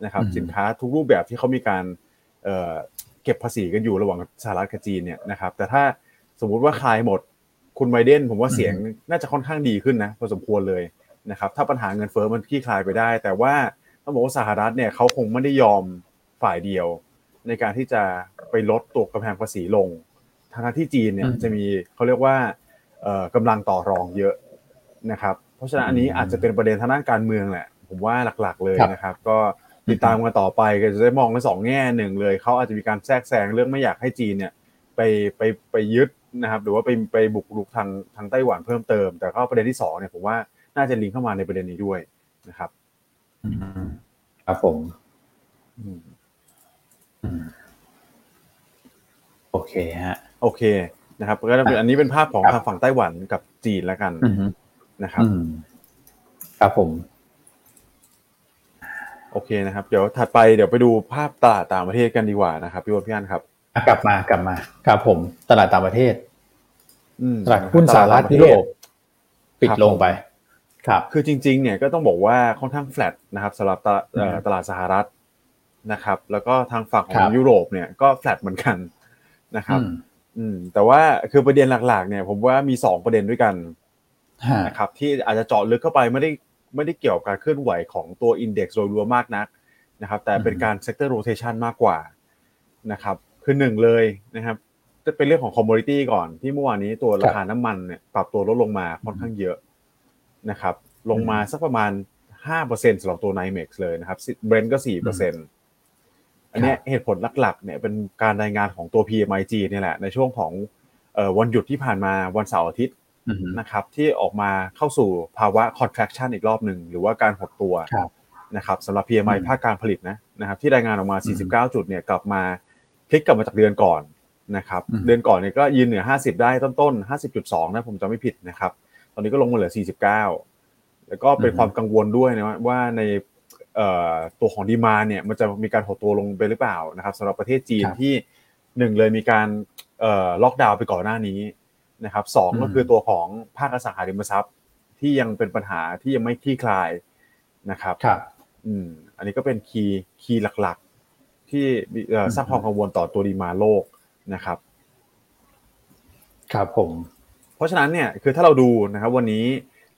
นะครับอืมสินค้าทุกรูปแบบที่เขามีการเอ่อเก็บภาษีกันอยู่ระหว่างสหรัฐกับจีนเนี่ยนะครับ แต่ถ้าสมมุติว่าคลายหมดคุณไบเดนผมว่าเสียงน่าจะค่อนข้างดีขึ้นนะพอสมควรเลยนะครับถ้าปัญหาเงินเฟ้อมันคลี่คลายไปได้ แต่ว่าต้องบอกว่าสหรัฐเนี่ยเขาคงไม่ได้ยอมฝ่ายเดียว ในการที่จะไปลดตัวกำแพงภาษีลงทางที่จีนเนี่ยอืมจะมีเขาเรียกว่าเอ่อกำลังต่อรองเยอะนะครับ เพราะฉะนั้นอันนี้อืมอาจจะเป็นประเด็นทางด้านการเมืองแหละ ผมว่าหลักๆเลยครับนะครับ ก็ ติดตามกันต่อไปก็จะได้มองในสองแง่หนึ่งเลยเขาอาจจะมีการแทรกแซงเรื่องไม่อยากให้จีนเนี่ยไปไปไปยึดนะครับหรือว่าไปไปบุกรุกทางทางไต้หวันเพิ่มเติม แต่ก็ประเด็นที่สองเนี่ยผมว่าน่าจะลิงก์เข้ามาในประเด็นนี้ด้วยนะครับอืมครับผมอืมอืมโอเคฮะ โอเคนะครับก็จะเป็นอันนี้เป็นภาพของครับทางฝั่งไต้หวันกับจีนแล้วกันอืมนะครับอืมครับผม โอเคนะครับ เดี๋ยวถัดไปเดี๋ยวไปดูภาพตลาดต่างประเทศกันดีกว่านะครับพี่วอนพี่อันครับอะกลับมากลับมาครับผมตลาดต่างประเทศอืมตลาดหุ้นสหรัฐตลาดต่างประยุเทโรศปปิดลงไป ครับ คือจริง ๆ เนี่ยก็ต้องบอกว่าค่อนข้างแฟลตนะครับสำหรับตลาดเอ่ออืมตลาดสหรัฐนะครับ แล้วก็ทางฝั่งขอครังบยุโรปเนี่ยก็แฟลตเหมือนกันนะครับอืมอืมแต่ว่าคือประเด็นหลักๆ เนี่ย ผมว่ามีสองประเด็นด้วยกันฮะนะครับที่อาจจะเจาะลึกเข้าไปไม่ได้ ไม่ได้เกี่ยวกับการเคลื่อนไหวของตัวอินเด็กซ์โดยรวมมากนักนะครับแต่เป็นการ sector rotation มากกว่านะครับคือหนึ่งเลยนะครับจะเป็นเรื่องของ commodity ก่อนที่เมื่อวานนี้ตัวราคาน้ำมันเนี่ยปรับตัวลดลงมาค่อนข้างเยอะนะครับลงมาสักประมาณ5%สำหรับตัว NYMEX เลยนะครับเบรนก็4%อันเนี้ยเหตุผลหลักๆเนี่ยเป็นการรายงานของตัว PMIG เนี่ยแหละในช่วงของเอ่อวันหยุดที่ผ่านมาวันเสาร์อาทิตย์อืม นะครับที่ออกมาเข้าสู่ภาวะ contraction อีกรอบหนึ่งหรือว่าการหดตัวครับนะครับสำหรับ PMI อืมภาคการผลิตนะนะครับที่รายงานออกมาอืม49 จุดเนี่ยกลับมาพลิกกลับมาจากเดือนก่อนนะครับอืมเดือนก่อนเนี่ยก็ยืนเหนือ 50 ได้ต้นๆ 50.2นะผมจำไม่ผิดนะครับตอนนี้ก็ลงมาเหลือ 49 แล้วก็เป็นความกังวลด้วยนะว่าในเอ่อตัวของดีมาเนี่ยมันจะมีการหดตัวลงไปหรือเปล่านะครับสำหรับประเทศจีนครับที่หนึ่งเลยมีการเอ่อล็อกดาวน์ไปก่อนหน้านี้ นะครับสองอืมก็คือตัวของภาคอสังหาริมทรัพย์ที่ยังเป็นปัญหาที่ยังไม่คลี่คลายนะครับครับอืมอันนี้ก็เป็นคีย์คีย์หลักๆ ที่มีเอ่ออืมสร้างความกังวลต่อตัวดีมาโลกนะครับ ครับผม เพราะฉะนั้นเนี่ยคือถ้าเราดูนะครับ วันนี้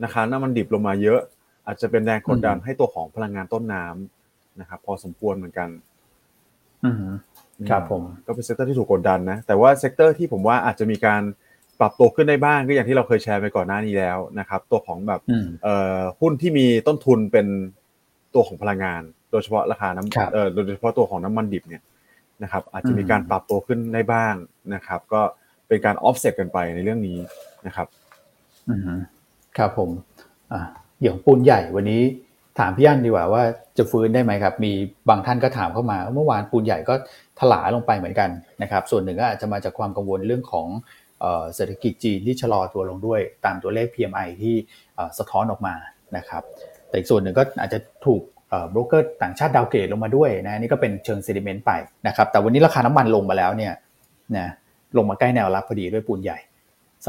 นะครับน้ำมันดิบลงมาเยอะ อาจจะเป็นแรงกดดันอืมให้ตัวของพลังงานต้นน้ำนะครับ พอสมควรเหมือนกัน อืมครับผมก็เป็น sector ที่ถูกกดดันนะ แต่ว่า sector ที่ผมว่าอาจจะมีการ ปรับตัวขึ้นได้บ้างก็อย่างที่เราเคยแชร์ไปก่อนหน้านี้แล้วนะครับ ตัวของแบบอืมเอ่อหุ้นที่มีต้นทุนเป็นตัวของพลังงาน โดยเฉพาะราคาครับน้ำเอ่อโดยเฉพาะตัวของน้ำมันดิบเนี่ยนะครับ อาจจะมีอืมการปรับตัวขึ้นได้บ้างนะครับ ก็เป็นการออฟเซตกันไปในเรื่องนี้นะครับอืมครับผมอ่าอย่างปูนใหญ่วันนี้ถามพี่อั้นดีกว่าว่าจะฟื้นได้ไหมครับ มีบางท่านก็ถามเข้ามา เมื่อวานปูนใหญ่ก็ถลาลงไปเหมือนกันนะครับ ส่วนหนึ่งก็อาจจะมาจากความกังวลเรื่องของ เอ่อเศรษฐกิจจีนที่ชะลอตัวลงด้วย ตามตัวเลข PMI ที่เอ่อสะท้อนออกมานะครับแต่อีกส่วนหนึ่งก็อาจจะถูกโบรกเกอร์ต่างชาติดาวเกรดลงมาด้วยนะนี่ก็เป็นเชิงเซดิเมนต์ไปนะครับแต่วันนี้ราคาน้ำมันลงมาแล้วเนี่ยนะลงมาใกล้แนวรับพอดีด้วยปูนใหญ่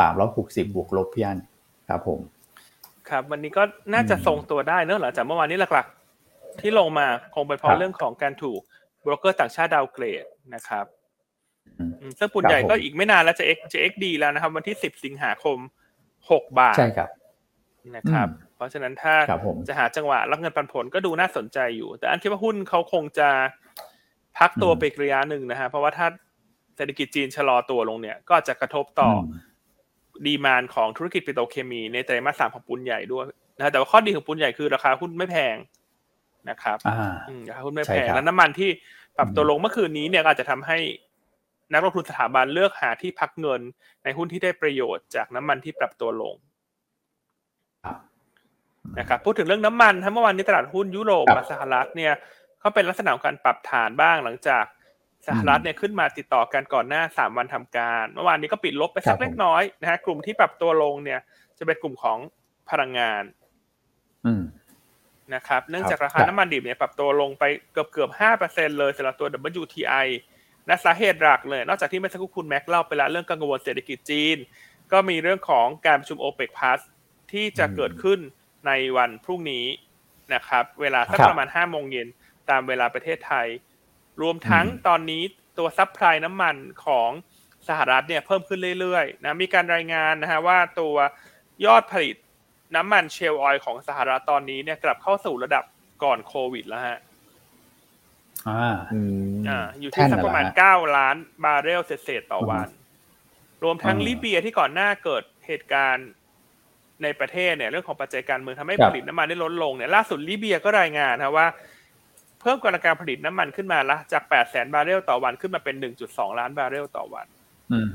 360 บวกลบพี่อันครับผม ครับวันนี้ก็น่าจะอืมทรงตัวได้เนอะหลังจากเมื่อวานนี้หลักๆ ที่ลงมาคงเป็นเพคราะรับเรื่องของการถูกโบรกเกอร์ต่างชาติดาวเกรดนะครับอืมอืม ซึ่งปุนครับใหญ่ก็ผมอีกไม่นานแล้วจะ X จะ XD แล้วนะครับ วันที่10สิงหาคม6บาทใช่ครับนะครับอืมเพราะฉะนั้นถ้าครับผมจะหาจังหวะรับเงินปันผลก็ดูน่าสนใจอยู่ แต่อันคิดว่าหุ้นเขาคงจะพักตัวอืมไปอีกระยะหนึ่งนะฮะเพราะว่าถ้าเศรษฐกิจจีนชะลอตัวลงเนี่ย ก็อาจจะกระทบต่ออมดีมานของธุรกิจปิโตรเคมี ในไตรมาสสามของปูนใหญ่ด้วยนะฮะแต่ว่าข้อดีของปูนใหญ่คือราคาหุ้นไม่แพงนะครับอ่าอืมราคาหุ้นไม่ใช่แพงครับแล้วน้ำมันที่ปรับตัวลงเมื่อคืนนี้เนี่ยก็อาจจะทำให้ นักลงทุนสถาบันเลือกหาที่พักเงิน ในหุ้นที่ได้ประโยชน์จากน้ำมันที่ปรับตัวลงครับนะครับพูดถึงเรื่องน้ำมันทั้งเมื่อวานนี้ตลาดหุ้นยุโรปครับกับสหรัฐเนี่ยก็เป็นลักษณะของการปรับฐานบ้างหลังจากสหรัฐเนี่ยขึ้นมาติดต่อกันก่อนหน้าสามวันทำการ เมื่อวานนี้ก็ปิดลบไปสัครักบผมเล็กน้อยนะฮะกลุ่มที่ปรับตัวลงเนี่ย จะเป็นกลุ่มของพลังงานอืมนะครับ เนื่องจากราคคารับน้ำมันดิบเนี่ยปรับตัวลงไปเกือบเกือบห้าเปอร์เซ็นเลยสำหรับตัว WTI และสาเหตุหลักเลย นอกจากที่เมื่อสักครู่คุณแม็กเล่าไปแล้วเรื่องกังวลเศรษฐกิจจีน ก็มีเรื่องของการประชุม OPEC Plus ที่จะเกิดขึ้นในวันพรุ่งนี้นะครับ เวลาสักครับประมาณ5โมงเย็นตามเวลาประเทศไทย รวมทั้งอืมตอนนี้ตัว supply น้ำมันของสหรัฐเนี่ยเพิ่มขึ้นเรื่อยๆนะมีการรายงานนะฮะว่าตัวยอดผลิตน้ำมัน shale oil ของสหรัฐตอนนี้เนี่ยกลับเข้าสู่ระดับก่อนโควิดแล้วฮะ อ่า อืม อ่าอยู่ที่แท่นสักประมาณน่ะเหรอฮะ9ล้านบาร์เรลเศษๆต่อวัน รวมทั้งอ่าลิเบียที่ก่อนหน้าเกิดเหตุการณ์ในประเทศเนี่ยเรื่องของปัจจัยการเมืองทำให้ครัผลิตน้ำมันได้ลดลงเนี่ยล่าสุดลิเบียก็รายงานนะว่า เพิ่มกำลังการผลิตน้ำมันขึ้นมาละจาก8แสนบาร์เรลต่อวันขึ้นมาเป็น1.2ล้านบาร์เรลต่อวันอืม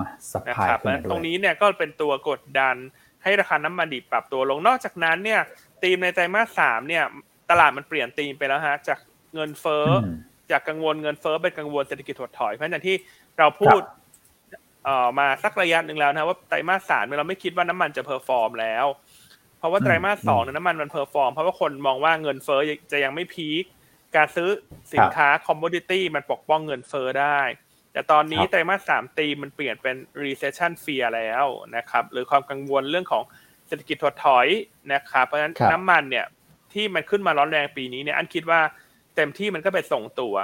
อะ supply ครับขึ้นมาด้วยงนี้เนี่ยก็เป็นตัวกดดันให้ราคาน้ำมันดิบปรับตัวลงนอกจากนั้นเนี่ยธีมในไตรมาสสามเนี่ย ตลาดมันเปลี่ยนธีมไปแล้วฮะ จากเงินเฟ้ออม จากกังวลเงินเฟ้อเป็นกังวลเศรษฐกิจถดถอยเพราะฉะนั้นที่เราพูดเอ่อมาสักระยะหนึ่งแล้วนะว่าไตรมาสสามเนี่ยเราไม่คิดว่าน้ำมันจะ perform แล้ว เพราะว่าอืมไตรมาสสองเนี่ยน้ำมันมัน perform เพราะว่าคนมองว่าเงินเฟ้อจะยังไม่ peak การซื้อสินค้าคอมม o ดิตี้มันปกป้องเงินเฟ้อได้ แต่ตอนนี้ครับไตรมาสสามตีมมันเปลี่ยนเป็น recession fear แล้วนะครับ หรือความกังวลเรื่องของเศรษฐกิจถดถอยนะครับ เพราะฉะนั้นครับน้ำมันเนี่ยที่มันขึ้นมาร้อนแรงปีนี้เนี่ยอันคิดว่า เต็มที่มันก็เป็นทรงตัว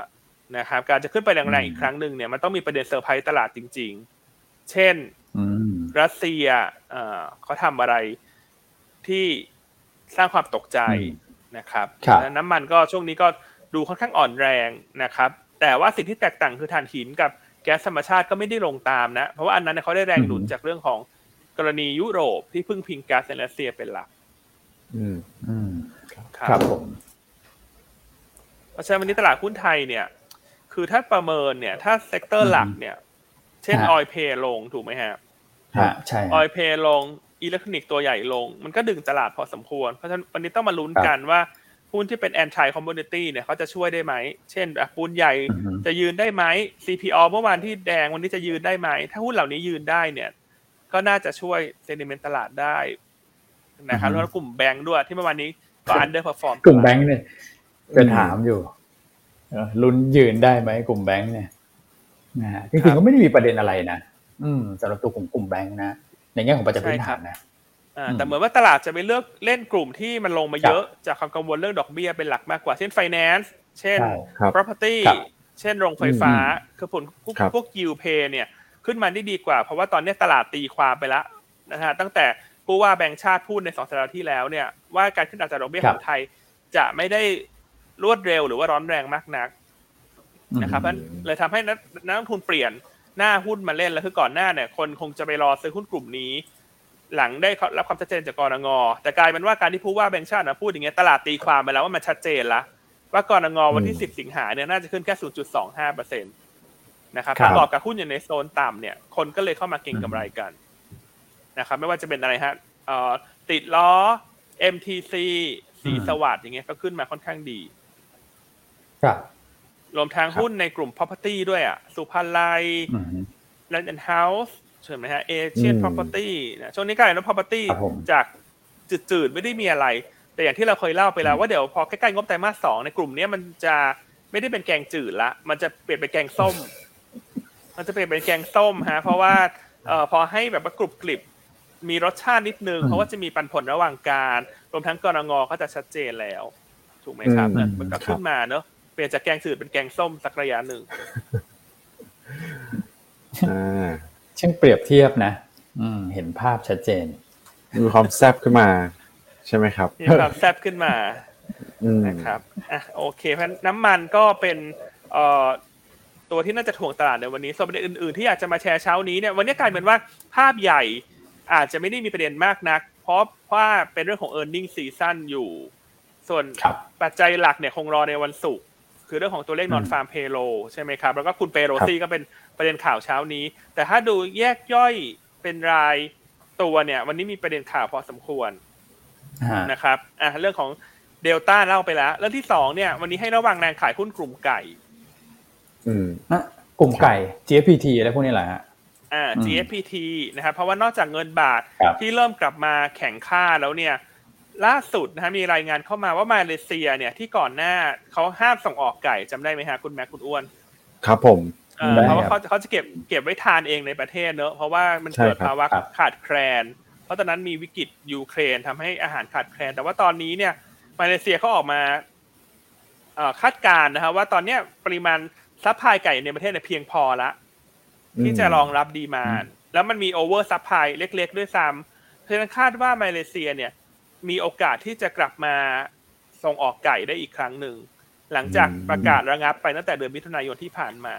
นะครับ การจะขึ้นไปแรงๆอีกครั้งหนึ่งเนี่ยมันต้องมีประเด็นเซอร์ไพรส์ตลาดจริง ๆ เช่นอืมรัสเซียเอ่อเขาทำอะไรที่สร้างความตกใจอืมนะครับครับแล้วน้ำมันก็ช่วงนี้ก็ดูค่อนข้างอ่อนแรงนะครับ แต่ว่าสิ่งที่แตกต่างคือถ่านหินกับแก๊สธรรมชาติก็ไม่ได้ลงตามนะ เพราะว่าอันนั้นเนยเขาได้แรงหนุนจากเรื่องของกรณียุโรปที่พึ่งพิงก๊าซในรัสเซียเป็นหลัก อืม อืม ครับครับผม เพราะฉะนั้นวันนี้ตลาดหุ้นไทยเนี่ย คือถ้าประเมินเนี่ย ถ้า sector หลักเนี่ย เช่นฮะออย play ลงถูกไหมฮะฮะใช่ออยเพย์ลงอิเล็กทรอนิกส์ตัวใหญ่ลง มันก็ดึงตลาดพอสมควร เพราะฉะนั้นวันนี้ต้องมาลุ้นครับกันว่าหุ้นที่เป็น anti commodity เนี่ยเขาจะช่วยได้ไหม เช่นอะปูนใหญ่อือฮึจะยืนได้ไหม CPALL เมื่อวานที่แดงวันนี้จะยืนได้ไหม ถ้าหุ้นเหล่านี้ยืนได้เนี่ย ก็น่าจะช่วย sentiment ตลาดได้นะครับอือฮึแล้วก็กลุ่มแบงค์ด้วยที่เมื่อวานนี้ก็ underperform กลุ่มแบงค์เนี่ย จะถามอยู่เออลุ้นยืนได้ไหมกลุ่มแบงค์เนี่ยนะฮะจริงๆก็ไม่ได้มีประเด็นอะไรนะอืมสำหรับตัวกลุ่มกลุ่มแบงค์นะในแง่ของปัจจัยพื้นฐานนะอ่าอืมแต่เหมือนว่าตลาดจะไปเลือกเล่นกลุ่มที่มันลงมาเยอะ จากความกังวลเรื่องดอกเบี้ยเป็นหลักมากกว่า เช่น finance เช่นใช่ครับ property ครับเช่นโรงไฟฟ้าอืมคือผลพวกครับพวก yield play เนี่ย ขึ้นมาได้ดีกว่า เพราะว่าตอนนี้ตลาดตีความไปแล้วนะฮะตั้งแต่ผู้ว่าแบงก์ชาติพูดในสองสัปดาห์ที่แล้วเนี่ยว่าการขึ้นอัตราดอกเบี้ยครัขบองไทยจะไม่ได้ รวดเร็วหรือว่าร้อนแรงมากนักนะครับเพราะฉะนั้นเลยทำให้นักนักลงทุนเปลี่ยนหน้าหุ้นมาเล่นแล้วคือก่อนหน้าเนี่ยคนคงจะไปรอซื้อหุ้นกลุ่มนี้ หลังได้รับความชัดเจนจากกรงแต่กลายเป็นว่าการที่ผู้ว่าแบงก์ชาตินะพูดอย่างเงี้ยตลาดตีความไปแล้วว่ามันชัดเจนละว่ากรงวันที่ 10 สิงหาเนี่ยน่าจะขึ้นแค่ 0.25เปอร์เซ็นต์นะครับครัปบระกอบกับหุ้นอยู่ในโซนต่ำเนี่ย คนก็เลยเข้ามาเก็งกำไรกันนะครับไม่ว่าจะเป็นอะไรฮะเอ่อติดล้อ MTC สีสวัสด์อย่างเงี้ยก็ขึ้นมาค่อนข้างดี ครับรวมทั้งหุ้นในกลุ่ม property ด้วยอะ สุภาลัยอืม Land and House ใช่ไหมฮะ Asian อืม Property นะช่วงนี้กลายเป็นว่า property ครับผมจากจืดๆ ไม่ได้มีอะไร แต่อย่างที่เราเคยเล่าไปแล้วว่าเดี๋ยวพอใกล้ๆงบไตรมาสสองในกลุ่มเนี้ยมันจะไม่ได้เป็นแกงจืดละ มันจะเปลี่ยนเป็นแกงส้ม มันจะเปลี่ยนเป็นแกงส้มฮะ เพราะว่าเอ่อพอให้แบบว่ากรุบกริบมีรสชาตินิดนึงอืมเพราะว่าจะมีปันผลระหว่างการ รวมทั้งกรงก็จะชัดเจนแล้ว ถูกไหมครับอืมมันก็ครับขึ้นมาเนอะ เปลี่ยนจากแกงจืดเป็นแกงส้มสักระยะหนึ่งอ่าช่างเปรียบเทียบนะ อืม เห็นภาพชัดเจน มีความแซ่บขึ้นมา ใช่ไหมครับ มีความแซ่บขึ้นมาอืมนะครับอะโอเคเพราะฉะนั้นน้ำมันก็เป็นเอ่อตัวที่น่าจะถ่วงตลาดในวันนี้ส่วนประเด็นอื่นๆที่อยากจะมาแชร์เช้านี้เนี่ยวันนี้กลายเป็นว่าภาพใหญ่อาจจะไม่ได้มีประเด็นมากนัก เพราะว่าเป็นเรื่องของ e a r n i n g ็ season อยู่ ส่วนครับปัจจัยหลักเนี่ยคงรอในวันศุกร์ คือเรื่องของตัวเลขอืมนอนฟาร์มเพโลใช่ไหมครับ แล้วก็คุณเปโรซี่ก็เป็นประเด็นข่าวเช้านี้ แต่ถ้าดูแยกย่อยเป็นรายตัวเนี่ย วันนี้มีประเด็นข่าวพอสมควรฮะนะครับอะเรื่องของเดลต้าเล่าไปแล้ว เรื่องที่สองเนี่ย วันนี้ให้ระวังแรงขายหุ้นกลุ่มไก่ อืมนะกลุ่มไก่ GFPT อะไรพวกนี้แหละฮะอ่าอืม GFPT นะครับเพราะว่านอกจากเงินบาทครับที่เริ่มกลับมาแข็งค่าแล้วเนี่ย ล่าสุดนะฮะมีรายงานเข้ามาว่ามาเลเซียเนี่ยที่ก่อนหน้าเขาห้ามส่งออกไก่จำได้ไหมฮะคุณแม็กคุณอ้วน ครับผมเอ่อได้เพราะว่าครัเขาบเขาจะเก็บเก็บไว้ทานเองในประเทศเนอะเพราะว่ามันใช่เกิดครับภาวะครับขาดแคลน เพราะตอนนั้นมีวิกฤตยูเครนทำให้อาหารขาดแคลน แต่ว่าตอนนี้เนี่ย มาเลเซียเขาออกมาเอ่อคาดการณ์นะครับว่าตอนเนี้ยปริมาณ supply ไก่ในประเทศเนี่ยเพียงพอละ ที่จะรองรับ demand แล้วมันมี oversupply เล็ก ๆ ด้วยซ้ำเพราะฉะนั้นคาดว่ามาเลเซียเนี่ย มีโอกาสที่จะกลับมาส่งออกไก่ได้อีกครั้งหนึ่ง หลังจากประกาศระงับไปตั้งแต่เดือนมิถุนายนที่ผ่านมา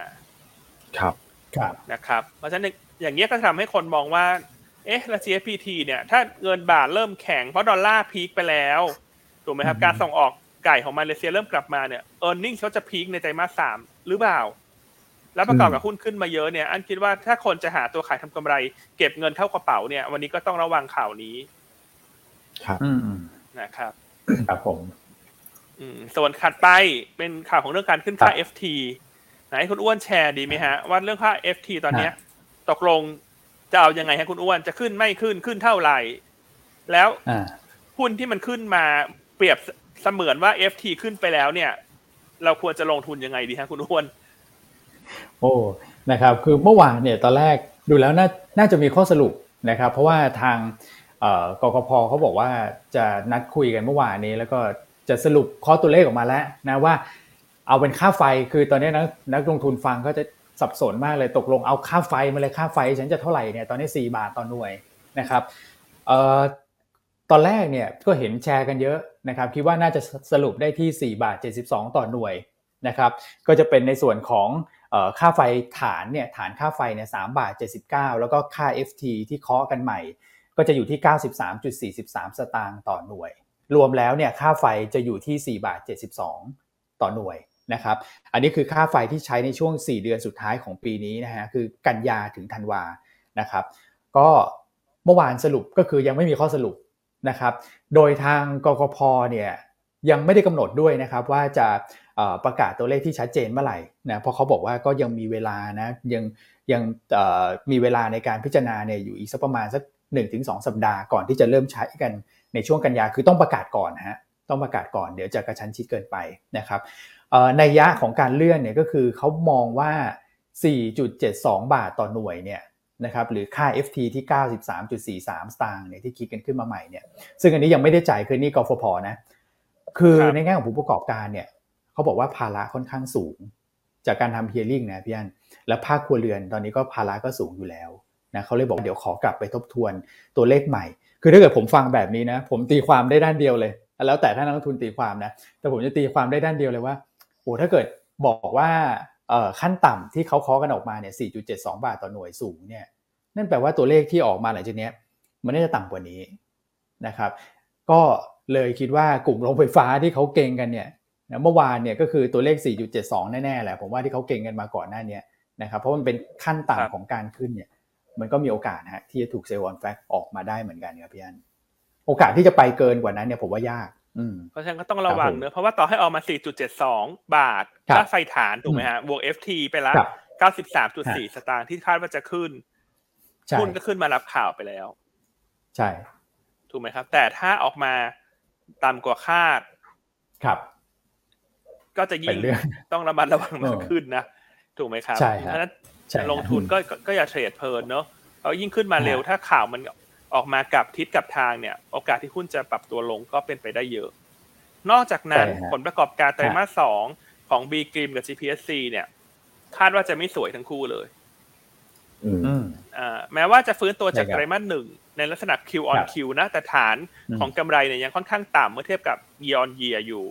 ครับครับนะครับ เพราะฉะนั้นอย่างเงี้ยก็ทำให้คนมองว่า เอ๊ะแล้ว GFPT เนี่ย ถ้าเงินบาทเริ่มแข็งเพราะดอลลาร์พีคไปแล้วถูกไหมครับอืมการส่งออกไก่ของมาเลเซียเริ่มกลับมาเนี่ย e a r n i n g เขาจะพีคในไตรมาสสามหรือเปล่า แล้วประกอบกับหุ้นขึ้นมาเยอะเนี่ย อันคิดว่าถ้าคนจะหาตัวขายทำกำไร เก็บเงินเข้ากระเป๋าเนี่ย วันนี้ก็ต้องระวังข่าวนี้ ครับอืมอืมนะครับครับผมอืมส่วนถัดไปเป็นข่าวของเรื่องการขึ้นค่าครับ FT ไหนคุณอ้วนแชร์ดีไหมฮะ ว่าเรื่องค่า FT ตอนเนี้ย ตกลงจะเอายังไงฮะคุณอ้วนจะขึ้นไม่ขึ้นขึ้นเท่าไหร่ แล้วอ่าหุ้นที่มันขึ้นมาเปรียบเสมือนว่า FT ขึ้นไปแล้วเนี่ย เราควรจะลงทุนยังไงดีฮะคุณอ้วน โอ้นะครับ คือเมื่อวานเนี่ยตอนแรกดูแล้วน่าน่าจะมีข้อสรุปนะครับ เพราะว่าทางเอ่อ กกพเขาบอกว่าจะนัดคุยกันเมื่อวานนี้ แล้วก็จะสรุปข้อตัวเลขออกมาแล้วนะว่าเอาเป็นค่าไฟคือตอนนี้นักนักลงทุนฟังก็จะสับสนมากเลยตกลงเอาค่าไฟมาเลยค่าไฟฉันจะเท่าไหร่เนี่ยตอนนี้ 4 บาทต่อหน่วยนะครับออตอนแรกเนี่ยก็เห็นแชร์กันเยอะนะครับคิดว่าน่าจะสรุปได้ที่ 4 บาท 72 ต่อหน่วยนะครับก็จะเป็นในส่วนของค่าไฟฐานเนี่ยฐานค่าไฟเนี่ยสบาท 79 แล้วก็ค่า FT ที่เคาะกันใหม่ ก็จะอยู่ที่ 93.43 สตางค์ต่อหน่วย รวมแล้วเนี่ยค่าไฟจะอยู่ที่4บาท72 ต่อหน่วยนะครับ อันนี้คือค่าไฟที่ใช้ในช่วง 4 เดือนสุดท้ายของปีนี้นะฮะคือกันยาถึงธันวานะครับ ก็เมื่อวานสรุปก็คือยังไม่มีข้อสรุปนะครับ โดยทางกกพเนี่ยยังไม่ได้กำหนดด้วยนะครับว่าจะประกาศตัวเลขที่ชัดเจนเมื่อไหร่นะเพราะเขาบอกว่าก็ยังมีเวลานะยังยังมีเวลาในการพิจารณาเนี่ยอยู่อีกสักประมาณสัก หนึ่งถึงสองสัปดาห์ก่อนที่จะเริ่มใช้กันในช่วงกันยาคือต้องประกาศก่อนฮะต้องประกาศก่อนเดี๋ยวจะกระชั้นชิดเกินไปนะครับในยะของการเลื่อนเนี่ยก็คือเขามองว่า 4.72 บาทต่อหน่วยเนี่ยนะครับหรือค่า FT ที่ 93.43 สตางค์เนี่ยที่คิดกันขึ้นมาใหม่เนี่ยซึ่งอันนี้ยังไม่ได้จ่ายคือนี่กฟผนะคือในแง่ของผู้ประกอบการเนี่ยเขาบอกว่าภาระค่อนข้างสูง จากการทำเฮียริ่งนะพี่อันและภาคครัวเรือนตอนนี้ก็ภาระก็สูงอยู่แล้ว นะเขาเลยบอกเดี๋ยวขอกลับไปทบทวนตัวเลขใหม่ คือถ้าเกิดผมฟังแบบนี้นะผมตีความได้ด้านเดียวเลย แล้วแต่ถ้านักลงทุนตีความนะแต่ผมจะตีความได้ด้านเดียวเลยว่าโอ้ถ้าเกิดบอกว่าขั้นต่ำที่เขาเคาะกันออกมาเนี่ย 4.72 บาทต่อหน่วยสูงเนี่ยนั่นแปลว่าตัวเลขที่ออกมาหลังจากนี้มันน่าจะต่ำกว่านี้นะครับ ก็เลยคิดว่ากลุ่มโรงไฟฟ้าที่เขาเก่งกันเนี่ยเมื่อวานเนี่ยก็คือตัวเลข 4.72 แน่ๆแหละผมว่าที่เขาเก่งกันมาก่อนหน้านี้นะครับเพราะมันเป็นขั้นต่ำของการขึ้นเนี่ย มันก็มีโอกาสฮะที่จะถูกเซลล์ออนแฟกออกมาได้เหมือนกันครับพี่อันโอกาสที่จะไปเกินกว่านั้นเนี่ยผมว่ายากเพราะฉะนั้นก็ต้องระวังเนอะเพราะว่าต่อให้ออกมา 4.72 บาทค่าไฟฐานถูกไหมฮะบวก FT ไปละ 93.4 สตางค์ที่คาดว่าจะขึ้นหุ้นก็ขึ้นมารับข่าวไปแล้ว ใช่ ถูกไหมครับ แต่ถ้าออกมาต่ำกว่าคาด ครับ ก็จะยิ่งต้องระมัดระวังมากขึ้นนะ ถูกไหมครับใช่เพราะฉะนั้น ลงทุนก็ก็อย่าเทรดเพลินเนาะเพราะยิ่งขึ้นมาเร็วถ้าข่าวมันออกมากับทิศกับทางเนี่ย โอกาสที่หุ้นจะปรับตัวลงก็เป็นไปได้เยอะ นอกจากนั้นผลประกอบการไตรมาสสองของ B กริมกับ GPSC เนี่ย คาดว่าจะไม่สวยทั้งคู่เลยแม้ว่าจะฟื้นตัวจากไตรมาสหนึ่งในลักษณะ Q on Q นะ แต่ฐานของกำไรเนี่ยยังค่อนข้างต่ำเมื่อเทียบกับ year on year อยู่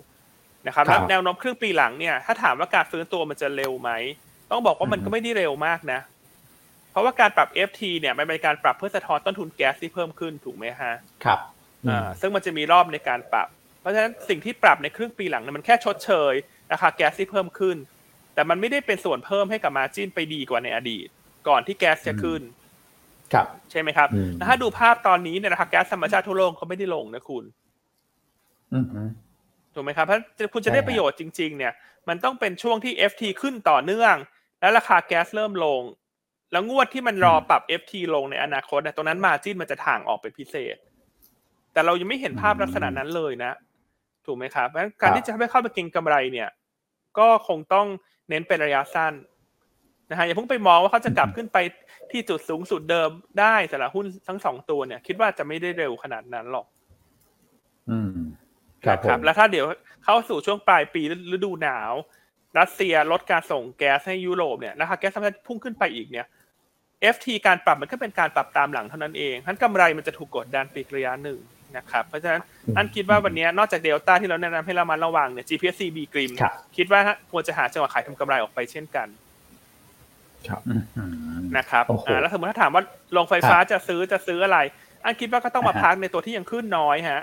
นะครับแล้วแนวโน้มครึ่งปีหลังเนี่ย ถ้าถามว่าการฟื้นตัวมันจะเร็วไหม ต้องบอกว่ามันก็ไม่ได้เร็วมากนะ เพราะว่าการปรับ FT เนี่ยมันเป็นการปรับเพื่อสะท้อนต้นทุนแก๊สที่เพิ่มขึ้นถูกไหมฮะ ครับอ่าซึ่งมันจะมีรอบในการปรับ เพราะฉะนั้นสิ่งที่ปรับในครึ่งปีหลังเนี่ยมันแค่ชดเชยราคาแก๊สที่เพิ่มขึ้น แต่มันไม่ได้เป็นส่วนเพิ่มให้กับมาจิ้นไปดีกว่าในอดีต ก่อนที่แก๊สจะขึ้น ครับใช่ไหมครับถ้าดูภาพตอนนี้เนี่ยราคาแก๊สธรรมชาติทั่วโลกเขาไม่ได้ลงนะคุณอืถูกไหมครับเพราะคุณจะได้ประโยชน์จริง ๆ เนี่ย มันต้องเป็นช่วงที่ FT ขึ้นต่อเนื่อง แล้วราคาแก๊สเริ่มลง แล้วงวดที่มันรอปรับ FT ลงในอนาคตเนี่ยตรงนั้นมาจิ้นมันจะถ่างออกเป็นพิเศษ แต่เรายังไม่เห็นภาพลักษณะนั้นเลยนะ ถูกไหมครับเพราะการที่จะให้เข้าไปเก็งกำไรเนี่ย ก็คงต้องเน้นเป็นระยะสั้นนะฮะอย่าเพิ่งไปมองว่าเขาจะกลับขึ้นไปที่จุดสูงสุดเดิมได้สำหรับหุ้นทั้งสองตัวเนี่ย คิดว่าจะไม่ได้เร็วขนาดนั้นหรอก อืม ครับแล้วถ้าเดี๋ยวเข้าสู่ช่วงปลายปีฤดูหนาว รัสเซียลดการส่งแก๊สให้ยุโรปเนี่ยราคาแก๊สธรรมชาติพุ่งขึ้นไปอีกเนี่ย FT การปรับมันก็เป็นการปรับตามหลังเท่านั้นเองทั้นกำไรมันจะถูกกดดันปีกระยะหนึ่งนะครับ เพราะฉะนั้นอันคิดว่าวันนี้นอกจากเดลต้าที่เราแนะนำให้เรามาระวังเนี่ย GPSC B กริมคิดว่าควรจะหาจังหวะขายทำกำไรออกไปเช่นกันนะครับแล้วสมมติถ้าถามว่าโรงไฟฟ้าจะซื้อจะซื้ออะไร อันคิดว่าก็ต้องมาพักในตัวที่ยังขึ้นน้อยฮะ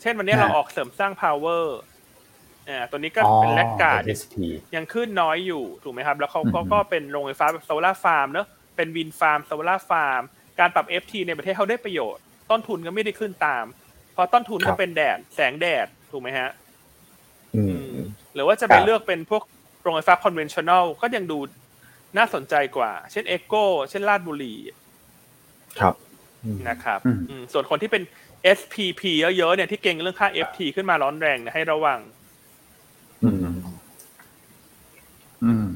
เช่นวันนี้เราออกเสริมสร้าง power อ่าตัวนี้ก็เป็น laggard ยังขึ้นน้อยอยู่ถูกไหมครับ แล้วเขาก็เป็นโรงไฟฟ้าแบบ solar farm เนอะเป็น wind farm solar farm การปรับ FT ในประเทศเขาได้ประโยชน์ ต้นทุนก็ไม่ได้ขึ้นตาม เพราะต้นทุนก็เป็นแดดแสงแดดถูกไหมฮะหรือว่าจะไปเลือกเป็นพวกโรงไฟฟ้า conventional ก็ยังดูน่าสนใจกว่า เช่น EGCO เช่นราชบุรีครับนะครับส่วนคนที่เป็น SPP เยอะๆเนี่ยที่เก่งเรื่องค่า FT ขึ้นมาร้อนแรงเนี่ยให้ระวัง อืม อืม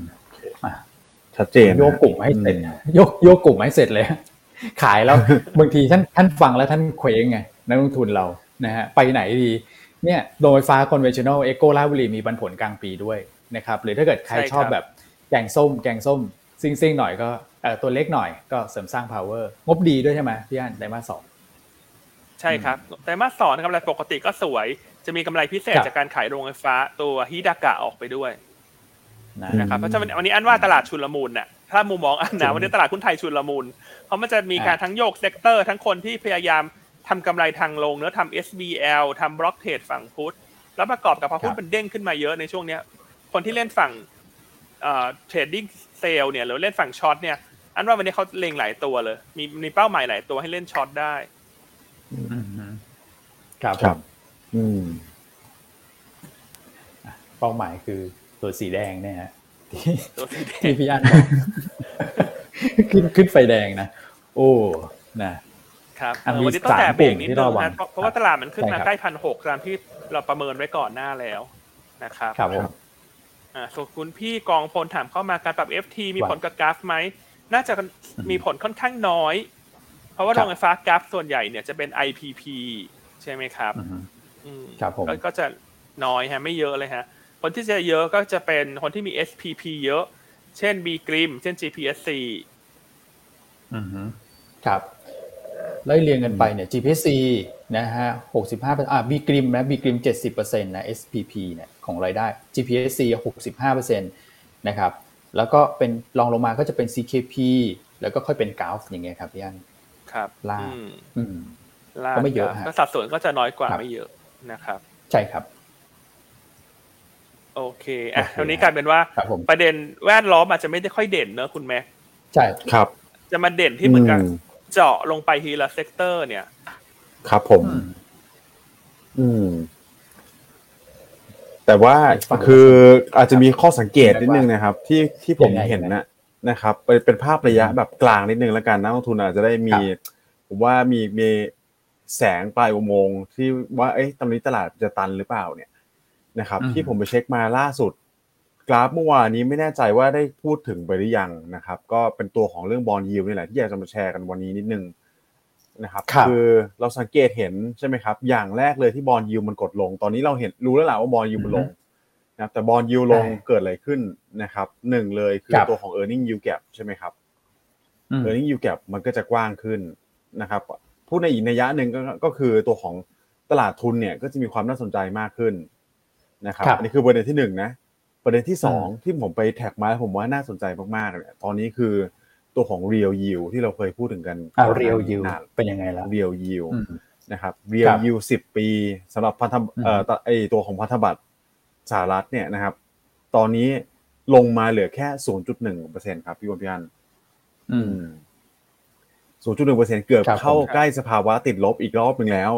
ชัดเจนนะโยกกลุ่มให้เสร็จโยกโยกกลุ่มให้เสร็จเลย ขายแล้วบางทีท่านท่านฟังแล้วท่านเคว้งไงนักลงทุนเรานะฮะไปไหนดี เนี่ยโรงไฟฟ้า conventional เอโกลาบุรีมีปันผลกลางปีด้วยนะครับหรือถ้าเกิดใครใช่ครับชอบแบบแกงส้ม แกงส้ม ซิ่งๆหน่อยก็เอ่อตัวเล็กหน่อยก็เสริมสร้าง power งบดีด้วยใช่ไหมพี่อันไตรมาสสองใช่ครับไตรมาสสองกำไรปกติก็สวย จะมีกำไรพิเศษครับ จากการขายโรงไฟฟ้าตัวฮิดากะออกไปด้วยนะ นะครับ เพราะฉะนั้นวันนี้อันว่าตลาดชุลมุนน่ะ ถ้ามุมมองอันนะวันนี้ตลาดหุ้นไทยชุลมุน เพราะมันจะมีการทั้งโยก sector ทั้งคนที่พยายามทำกำไรทางลงเนื้อะทำ SBL ทำ block trade ฝั่ง putแล้วประกอบกับพอหุ้นมันเด้งขึ้นมาเยอะในช่วงเนี้ย คนที่เล่นฝั่งเอ่อ trading sell เนี่ยหรือเล่นฝั่ง short เนี่ย อันว่าวันนี้เขาเล็งหลายตัวเลย มีมีเป้าหมายหลายตัวให้เล่น short ได้ อืมฮึครับ ครับ อืมเป้าหมายคือตัวสีแดงเนี่ยฮะที่ตัวสีแดงที่พี่อันบอกขึ้นขึ้นไฟแดงนะโอ้นะครับอะเออมีวันนี้ต้องแตะเบรกนิดสามกลุ่มที่นึงระวังนะเพราะเพราะว่าตลาดมันขึ้นมาใช่ครับใกล้พันหกตามที่เราประเมินไว้ก่อนหน้าแล้วนะครับครับผมอ่าส่วนคุณพี่กองพลถามเข้ามาการปรับ FT มีว่าผลกับกราฟไหมน่าจะมีผลค่อนข้างน้อย เพราะว่าครัโรบงไฟฟ้ากราฟส่วนใหญ่เนี่ยจะเป็น IPP ใช่ไหมครับอือฮึอืม ครับผมก็ก็จะน้อยฮะไม่เยอะเลยฮะ คนที่จะเยอะก็จะเป็นคนที่มี SPP เยอะ เช่น B Grim เช่น GPSC อือฮึครับไล่เรียงกันไปเนี่ย GPC นะฮะหกสิบห้าอ่า B Grim นะ B Grim เจ็ดสิบเปอร์เซ็นต์นะ SPP เนี่ยของรายได้ GPSC หกสิบห้าเปอร์เซ็นต์นะครับ แล้วก็เป็นรองลงมาก็จะเป็น CKP แล้วก็ค่อยเป็น Gulf อย่างเงี้ยครับพี่อันครับล่าอืมอืมล่าก็ไม่เยอะครับฮะก็สัดส่วนก็จะน้อยกว่าครับไม่เยอะ นะครับ ใช่ครับ โอเคอะโอเควันนี้กลายเป็นว่าครับผมประเด็นแวดล้อมอาจจะไม่ได้ค่อยเด่นเนอะคุณแม็กใช่ครับ จะมาเด่นที่เหมือนกับอืมเจาะลงไปทีละ sector เนี่ย ครับผม อืมอืมแต่ว่าฟังคืออาจจะมีข้อสังเกตนิดนึงนะครับ ที่ที่ผมยังไงเห็นนะนะครับเป็นเป็นภาพระยะแบบกลางนิดนึงแล้วกันนักลงทุนอาจจะได้มีผมว่ามีมี แสงปลายอุโมงค์ที่ว่าเอ๊ะตอนนี้ตลาดจะตันหรือเปล่าเนี่ยนะครับอืมที่ผมไปเช็คมาล่าสุด กราฟเมื่อวานนี้ไม่แน่ใจว่าได้พูดถึงไปหรือยังนะครับ ก็เป็นตัวของเรื่องบอลยิวนี่แหละที่อยากจะมาแชร์กันวันนี้นิดนึงนะครับครับอเราสังเกตเห็นใช่ไหมครับ อย่างแรกเลยที่บอลยิวมันกดลง ตอนนี้เราเห็นรู้แล้วแหละว่าบอลยิวมันลงนะครับแต่บอลยิวลงใช่เกิดอะไรขึ้นนะครับหนึ่งเลยคือครับตัวของ e a r n i n g yield gap ใช่ไหมครับอืม e a r n i n g yield gap มันก็จะกว้างขึ้นนะครับ พูดในอีกนัยยะหนึ่งก็ก็คือตัวของตลาดทุนเนี่ยก็จะมีความน่าสนใจมากขึ้นนะครับครับอันนี้คือประเด็นที่หนึ่งนะประเด็นที่สองอืมที่ผมไปแท็กมาแล้วผมว่าน่าสนใจมากๆเนี่ยตอนนี้คือตัวของ real yield ที่เราเคยพูดถึงกันอ่าเรียวยิวนานเป็นยังไงแล้ว real yield อืมนะครับ real ครับ yield สิบปีสำหรับพันธบอืมเอ่อตไอตัวของพันธบัตรสหรัฐเนี่ยนะครับ ตอนนี้ลงมาเหลือแค่ 0.1%ครับพี่วันพี่อันอืม ศูนย์จุดหนึ่งเปอร์เซ็นเกือบครับผมเข้าใกล้สภาวะติดลบอีกรอบหนึ่งแล้ว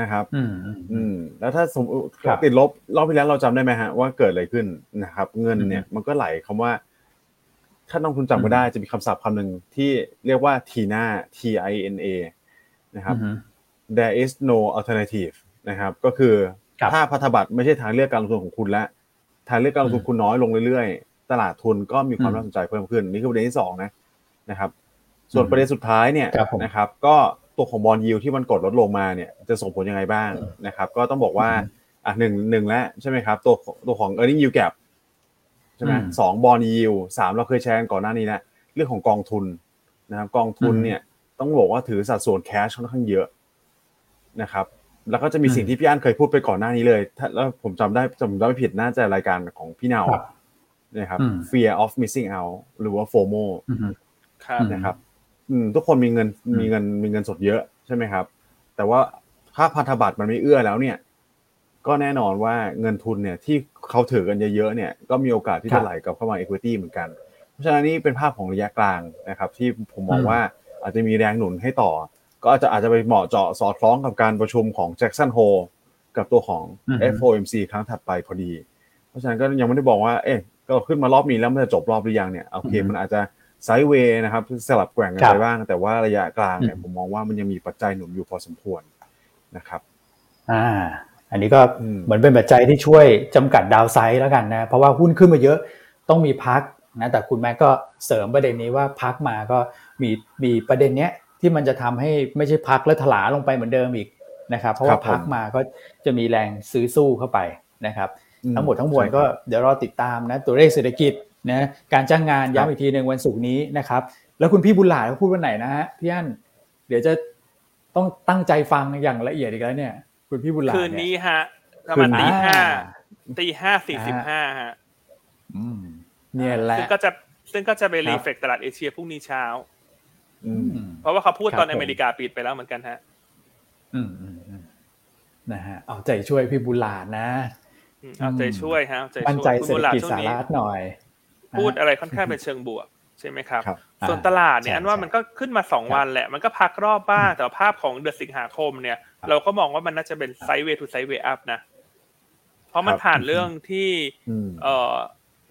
นะครับอืมอืมอืมแล้วถ้าสมมติครับติดลบรอบที่แล้วเราจำได้ไหมฮะว่าเกิดอะไรขึ้นนะครับ เงินเนี่ยอืมมันก็ไหลคำว่า ถ้าน้องคุณจำอืไม่มได้จะมีคำศัพท์คำหนึ่งที่เรียกว่า TINA T I N A นะครับอืม there is no alternative นะครับ ก็คือครับถ้าพันธบัตรไม่ใช่ทางเลือกการลงทุนของคุณและทางเลือกการลงทุนอืมคุณน้อยลงเรื่อยๆ ตลาดทุนก็มีความอืมน่าสนใจเพิ่มขึ้น นี่คือประเด็นที่สองนะนะครับ ส่วนอืมประเด็นสุดท้ายเนี่ยครับผมนะครับ ก็ตัวของบอลยิวที่มันกดลดลงมาเนี่ยจะส่งผลยังไงบ้างนะครับ ก็ต้องบอกว่าอืมอะหนึ่งหนึ่งแล้วใช่ไหมครับ ตัวตัวของ earning yield gap ใช่ไหมอืมสองบอลยิวสามเราเคยแชร์กันก่อนหน้านี้แล้วเรื่องของกองทุนนะครับ กองทุนอืมเนี่ยต้องบอกว่าถือสัดส่วนแคชค่อนข้างเยอะนะครับ แล้วก็จะมีอืมสิ่งที่พี่อันเคยพูดไปก่อนหน้านี้เลยถ้าแล้วผมจำได้จำได้ไม่ผิดน่าจะรายการของพี่เนาครับนะครับอืม fear of missing out หรือว่า FOMO อืมครับอืมนะครับอืม ทุกคนมีเงินอืมมีเงินมีเงินสดเยอะใช่ไหมครับ แต่ว่าค่าพันธบัตรมันไม่เอื้อแล้วเนี่ย ก็แน่นอนว่าเงินทุนเนี่ยที่เขาถือกันเยอะๆเนี่ย ก็มีโอกาสที่ครัจะบไหลกลับเข้ามา equity เหมือนกัน เพราะฉะนั้นนี่เป็นภาพของระยะกลางนะครับ ที่ผมมองอืมว่าอาจจะมีแรงหนุนให้ต่อ ก็อาจจะอาจจะไปเหมาะเจาะสอดคล้องกับการประชุมของ Jackson Hole กับตัวของอืม FOMC ครั้งถัดไปพอดี เพราะฉะนั้นก็ยังไม่ได้บอกว่า เอ๊ะก็ขึ้นมารอบนี้แล้วมันจะจบรอบหรือยังเนี่ยโอเคอืมมันอาจจะ ไซด์เวย์นะครับสลับแกว่งกันครับไปบ้าง แต่ว่าระยะกลางเนี่ยอืมผมมองว่ามันยังมีปัจจัยหนุนอยู่พอสมควรนะครับ อ่า อันนี้ก็อืมเหมือนเป็นปัจจัยที่ช่วยจำกัดดาวไซด์แล้วกันนะ เพราะว่าหุ้นขึ้นมาเยอะต้องมีพักนะแต่คุณแม่ก็เสริมประเด็นนี้ว่าพักมาก็มีมีประเด็นเนี้ยที่มันจะทำให้ไม่ใช่พักแล้วถลาลงไปเหมือนเดิมอีกนะครับ เพราะว่าพักมาก็จะมีแรงซื้อสู้เข้าไปนะครับอืทั้งหมดทั้งมวลก็เดี๋ยวรอติดตามนะตัวเลขเศรษฐกิจ นะการจ้างงานย้ำอีกทีหนึ่งวันศุกร์นี้นะครับ แล้วคุณพี่บุญหลายเขาพูดวันไหนนะฮะพี่อั้นเดี๋ยวจะต้องตั้งใจฟังอย่างละเอียดอีกแล้วเนี่ย คุณพี่บุญหลายคืนเยนี้ฮะประมาณคืนนี้ตีห้าอ่าตีห้าสี่สิบห้าฮะอืมเนี่ยแหละซึ่งก็จะซึ่งก็จะไปครับรีเฟกตลาดเอเชียพรุ่งนี้เช้าอือืมมเพราะว่าเขาพูดครับตอนผมอเมริกาปิดไปแล้วเหมือนกันฮะอืมอืมอืมนะฮะเอาใจช่วยพี่บุญหลาดนะอืมเอาใจช่วยฮะเอาใจมั่นช่วยใจคุณเศรษบุฐญหลาดกิจช่วสางนี้รัฐหน่อย พูดอะไรค่อนข้างเป็นเชิงบวกใช่ไหมครับครับส่วนตลาดเนี่ยใช่อันว่ามันก็ขึ้นมาสองครับวันแหละ มันก็พักรอบบ้างแต่ภาพของเดือนสิงหาคมเนี่ย เราก็มองว่ามันน่าจะเป็นไซด์เวย์ทูไซด์เวย์อัพนะ เพราะมันครับผ่านเรื่องที่อืมเอ่อ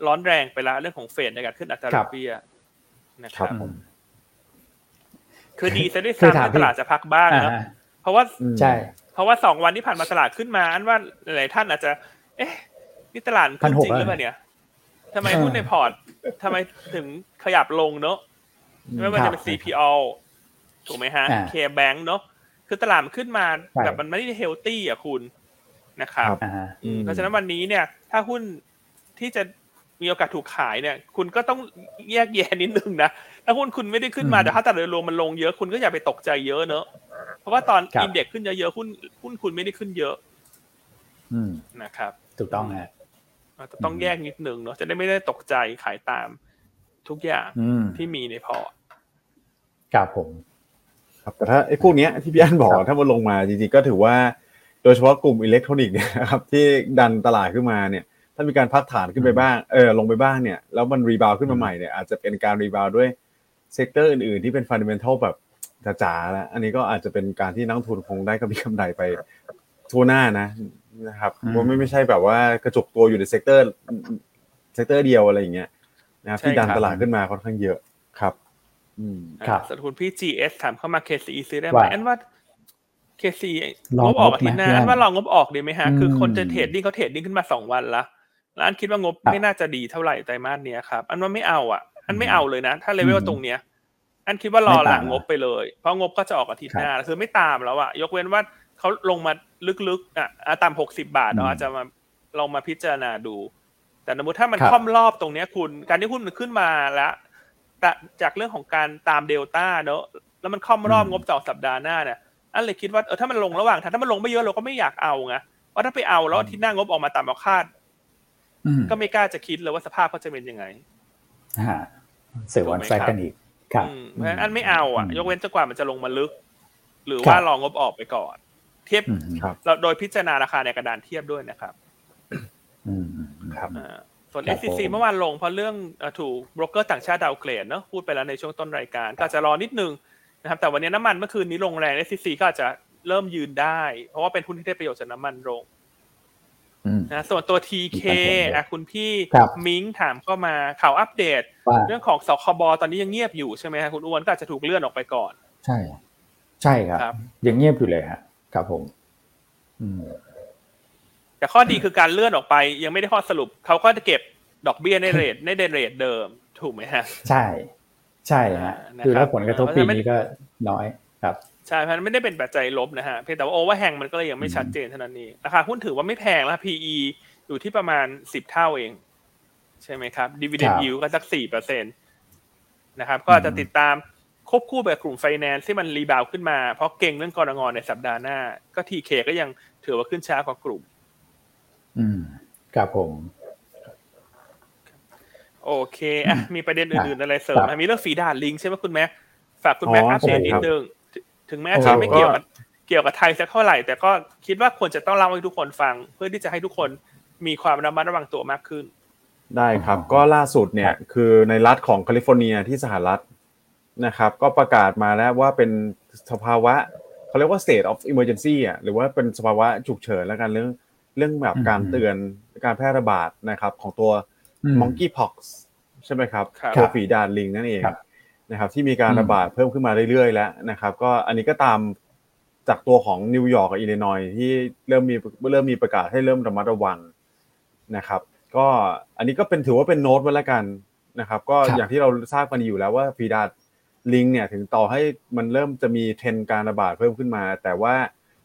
ร้อนแรงไปแล้วเรื่องของเฟดในการขึ้นอัตราคดรัอบกเบี้ยนะคครัรับบผมคือดีซะด้วยคือถามซ้ำที่ตลาดจะพักบ้างอ่านะฮะเพราะว่าอืมใช่เพราะว่าสองวันที่ผ่านมาตลาดขึ้นมา อันว่าหลายๆท่านอาจจะ เอ๊ะนี่ตลาดขึ้นจริง1,600หรือเปล่าเนี่ย ทำไมเออหุ้นในพอร์ตทำไมถึงขยับลงเนอะไม่ว่าครัจะบเป็น CPO ถูกไหมฮะอ่า K Bank เนอะคือตลาดมันขึ้นมาใช่แบบมันไม่ได้ healthy อะคุณนะครับครับอ่าฮะอืมอืมเพราะฉะนั้นวันนี้เนี่ย ถ้าหุ้นที่จะมีโอกาสถูกขายเนี่ย คุณก็ต้องแยกแยะนิดนึงนะ ถ้าหุ้นคุณไม่ได้ขึ้นมาอืมแต่ถ้าตลาดโดยรวมมันลงเยอะคุณก็อย่าไปตกใจเยอะเนอะเพราะว่าตอนครับ index ขึ้นเยอะๆหุ้นหุ้นคุณไม่ได้ขึ้นเยอะอืมนะครับ ถูกต้องฮะ อาจจะต้องแยกนิดนึงเนาะจะได้ไม่ได้ตกใจขายตามทุกอย่างอืมที่มีในพอร์ตครับผม ครับแต่ถ้าไอ้พวกเนี้ยที่พี่อันบอกครับถ้ามันลงมาจริงๆก็ถือว่า โดยเฉพาะกลุ่มอิเล็กทรอนิกส์เนี่ยนะครับที่ดันตลาดขึ้นมาเนี่ย ถ้ามีการพักฐานขึ้นไปบ้างเออลงไปบ้างเนี่ยแล้วมัน rebound ขึ้นมาใหม่เนี่ยอาจจะเป็นการ rebound ด้วย sector อื่นๆที่เป็น fundamental แบบจ๋าๆแล้วอันนี้ก็อาจจะเป็นการที่นักลงทุนคงได้กำไรกำไรไปทั่วหน้านะ นะครับอืมว่าไม่ไม่ใช่แบบว่ากระจุกตัวอยู่ใน sector sector เดียวอะไรอย่างเงี้ยนะครับที่ดันตลาดขึ้นมาค่อนข้างเยอะครับอืมครับส่วนคุณพี่ GS ถามเข้ามา KCE ซื้อได้ไหมว่าอันว่า KCE ลองงบออกอาทิตย์หงบไหมน้าพี่อั้อันนว่าลองงบออกดีไหมฮะ คืออมคนจะ trading เขา trading ขึ้นมาสองวันละแล้วอันคิดว่างบครับไม่น่าจะดีเท่าไหร่ไตรมาสเนี้ยครับ อันว่าไม่เอาอะ อันไม่เอาเลยนะ ถ้าเลเวลอืมตรงเนี้ย อันคิดว่ารอไม่ตามหลังงบไปเลย เพราะงบก็จะออกอาทิตย์ครับหน้า คือไม่ตามแล้วอะ ยกเว้นว่า เขาลงมาลึกๆอะอะตามหกสิบาทอืมเราอาจจะมาลองมาพิจารณาดู แต่สมมติถ้ามันครับค่อมรอบตรงเนี้ยคุณ การที่หุ้นมันขึ้นมาแล้วแต่จากเรื่องของการตามเดลต้าเนอะแล้วมันค่อมรอบงบสองสัปดาห์หน้าเนี่ยอันเลยคิดว่าเออถ้ามันลงระหว่างทางถ้ามันลงไม่เยอะเราก็ไม่อยากเอาไงว่าถ้าไปเอาแล้วอาที่หน้างบออกมาตามเราคาดอืมก็ไม่กล้าจะคิดเลยว่าสภาพเขาจะเป็นยังไงฮะเสือวันแฟกกันอีกครับอืมเพราะฉะนั้นอันไม่เอาอะอืมยกเว้นจนกว่ามันจะลงมาลึก หรือว่าครับรองบออกไปก่อนเทียบอืมครับเราโดยพิจารณาราคาในกระดานเทียบด้วยนะครับอืมครับอ่าส่วนครับ SCC ผมเมื่อวานลงเพราะเรื่องเอ่อถูกโบรกเกอร์ต่างชาติดาวเกรดเนอะพูดไปแล้วในช่วงต้นรายการ ก็อาจจะรอนิดนึงนะครับ แต่วันนี้น้ำมันเมื่อคืนนี้ลงแรง SCC ก็อาจจะเริ่มยืนได้ เพราะว่าเป็นหุ้นที่ได้ประโยชน์จากน้ำมันลงอืมนะส่วนตัว TK มีความเห็นด้วยอะคุณพี่ครับมิงถามเข้ามาข่าวอัปเดตว่าเรื่องของสคบตอนนี้ยังเงียบอยู่ใช่ไหมฮะคุณอ้วนก็อาจจะถูกเลื่อนออกไปก่อน ใช่ ใช่ครับครับยังเงียบอยู่เลยฮะ ครับผมอืมแต่ข้อดีคือการเลื่อนออกไป ยังไม่ได้ข้อสรุปเขาก็จะเก็บดอกเบี้ยใน rate ใน rate เดิม ถูกไหมฮะ ใช่ ใช่ฮะอ่านะครับคือแล้วผลกระทบเพราะปีฉะนั้นนี้ก็น้อยครับใช่เพราะฉะนั้นไม่ได้เป็นปัจจัยลบนะฮะเพียงแต่ว่า overhang มันก็เลยยังไม่ชัดเจนเท่านั้นเองราคาหุ้นถือว่าไม่แพงแล้ว PE อยู่ที่ประมาณสิบเท่าเอง ใช่ไหมครับ dividend ครับ yield ก็สักสี่เปอร์เซ็นต์นะครับ ก็อาจจะติดตาม ควบคู่แบบกลุ่มไฟแนนซ์ที่มัน rebound ขึ้นมา เพราะเก็งเรื่องกนง.ในสัปดาห์หน้า ก็ TK ก็ยังถือว่าขึ้นช้ากว่ากลุ่ม อืมครับผม โอเคอะมีประเด็นอื่นๆอะไรเสริมครับไหมมีเรื่องฝีดาดลิงใช่ไหมคุณแม็กฝากคุณแม็กอ๋ออัปเดตใช่นิครัดบนึงถึถึงแม้โอ้จะไม่ก็เกี่ยวกับเกี่ยวกับไทยสักเท่าไหร่ แต่ก็คิดว่าควรจะต้องเล่าให้ทุกคนฟัง เพื่อที่จะให้ทุกคนมีความระมัดระวังตัวมากขึ้น ได้ครับอ๋อก็ล่าสุดเนี่คยรับคือในรัฐของแคลิฟอร์เนียที่สหรัฐ นะครับก็ประกาศมาแล้วว่าเป็นสภาวะเขาเรียกว่า state of emergency อะหรือว่าเป็นสภาวะฉุกเฉินแล้วกันเรื่องเรื่องแบบการเตือนการแพร่ระบาดนะครับของตัวอืม monkeypox ใช่ไหมครับครับตัวฝีดาดลิงนั่นเองครับนะครับที่มีการอืมระบาดเพิ่มขึ้นมาเรื่อยๆแล้วนะครับก็อันนี้ก็ตามจากตัวของนิวยอร์กกับอิลลินอยส์ที่เริ่มมีเริ่มมีประกาศให้เริ่มระมัดระวังนะครับก็อันนี้ก็เป็นถือว่าเป็นโน้ตไว้แล้วกันนะครับก็ครับอย่างที่เราทราบกันอยู่แล้วว่าฟีดาด ลิงเนี่ยถึงต่อให้มันเริ่มจะมีเทรนด์การระบาดเพิ่มขึ้นมา แต่ว่า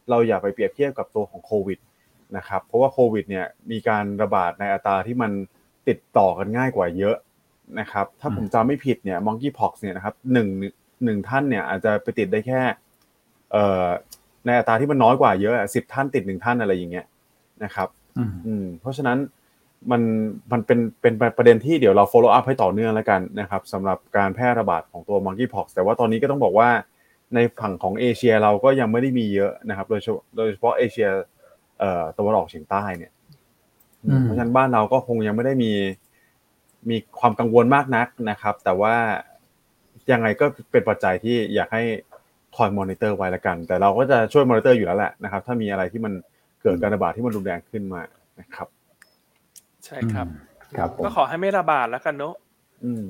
เราอย่าไปเปรียบเทียบกับตัวของโควิดนะครับเพราะว่าโควิดเนี่ยมีการระบาดในอัตราที่มันติดต่อกันง่ายกว่าเยอะนะครับถ้าผมจำไม่ผิดเนี่ยมองกี้พ็อกเนี่ยนะครับหนึ่งหนึ่งท่านเนี่ยอาจจะไปติดได้แค่เอ่อในอัตราที่มันน้อยกว่าเยอะสิบท่านติดหนึ่งท่านอะไรอย่างเงี้ยนะครับอืมอืมเพราะฉะนั้น มันมันเป็นเป็นประเด็นที่เดี๋ยวเรา follow up ให้ต่อเนื่องแล้วกันนะครับสำหรับการแพร่ระบาดของตัว monkeypox แต่ว่าตอนนี้ก็ต้องบอกว่าในฝั่งของเอเชียเราก็ยังไม่ได้มีเยอะนะครับ โดยเฉพาะโดยเฉพาะเอเชียเอ่อตะวันออกเฉียงใต้เนี่ยอืมเพราะฉะนั้นบ้านเราก็คงยังไม่ได้มีมีความกังวลมากนักนะครับ แต่ว่ายังไงก็เป็นปัจจัยที่อยากให้คอยมอนิเตอร์ไว้ละกัน แต่เราก็จะช่วยมอนิเตอร์อยู่แล้วแหละนะครับ ถ้ามีอะไรที่มันเกิดการระบาดที่มันรุนแรงขึ้นมานะครับ ใช่ครับ ครับผมก็ขอให้ไม่ระบาดแล้วกันเนอะอืม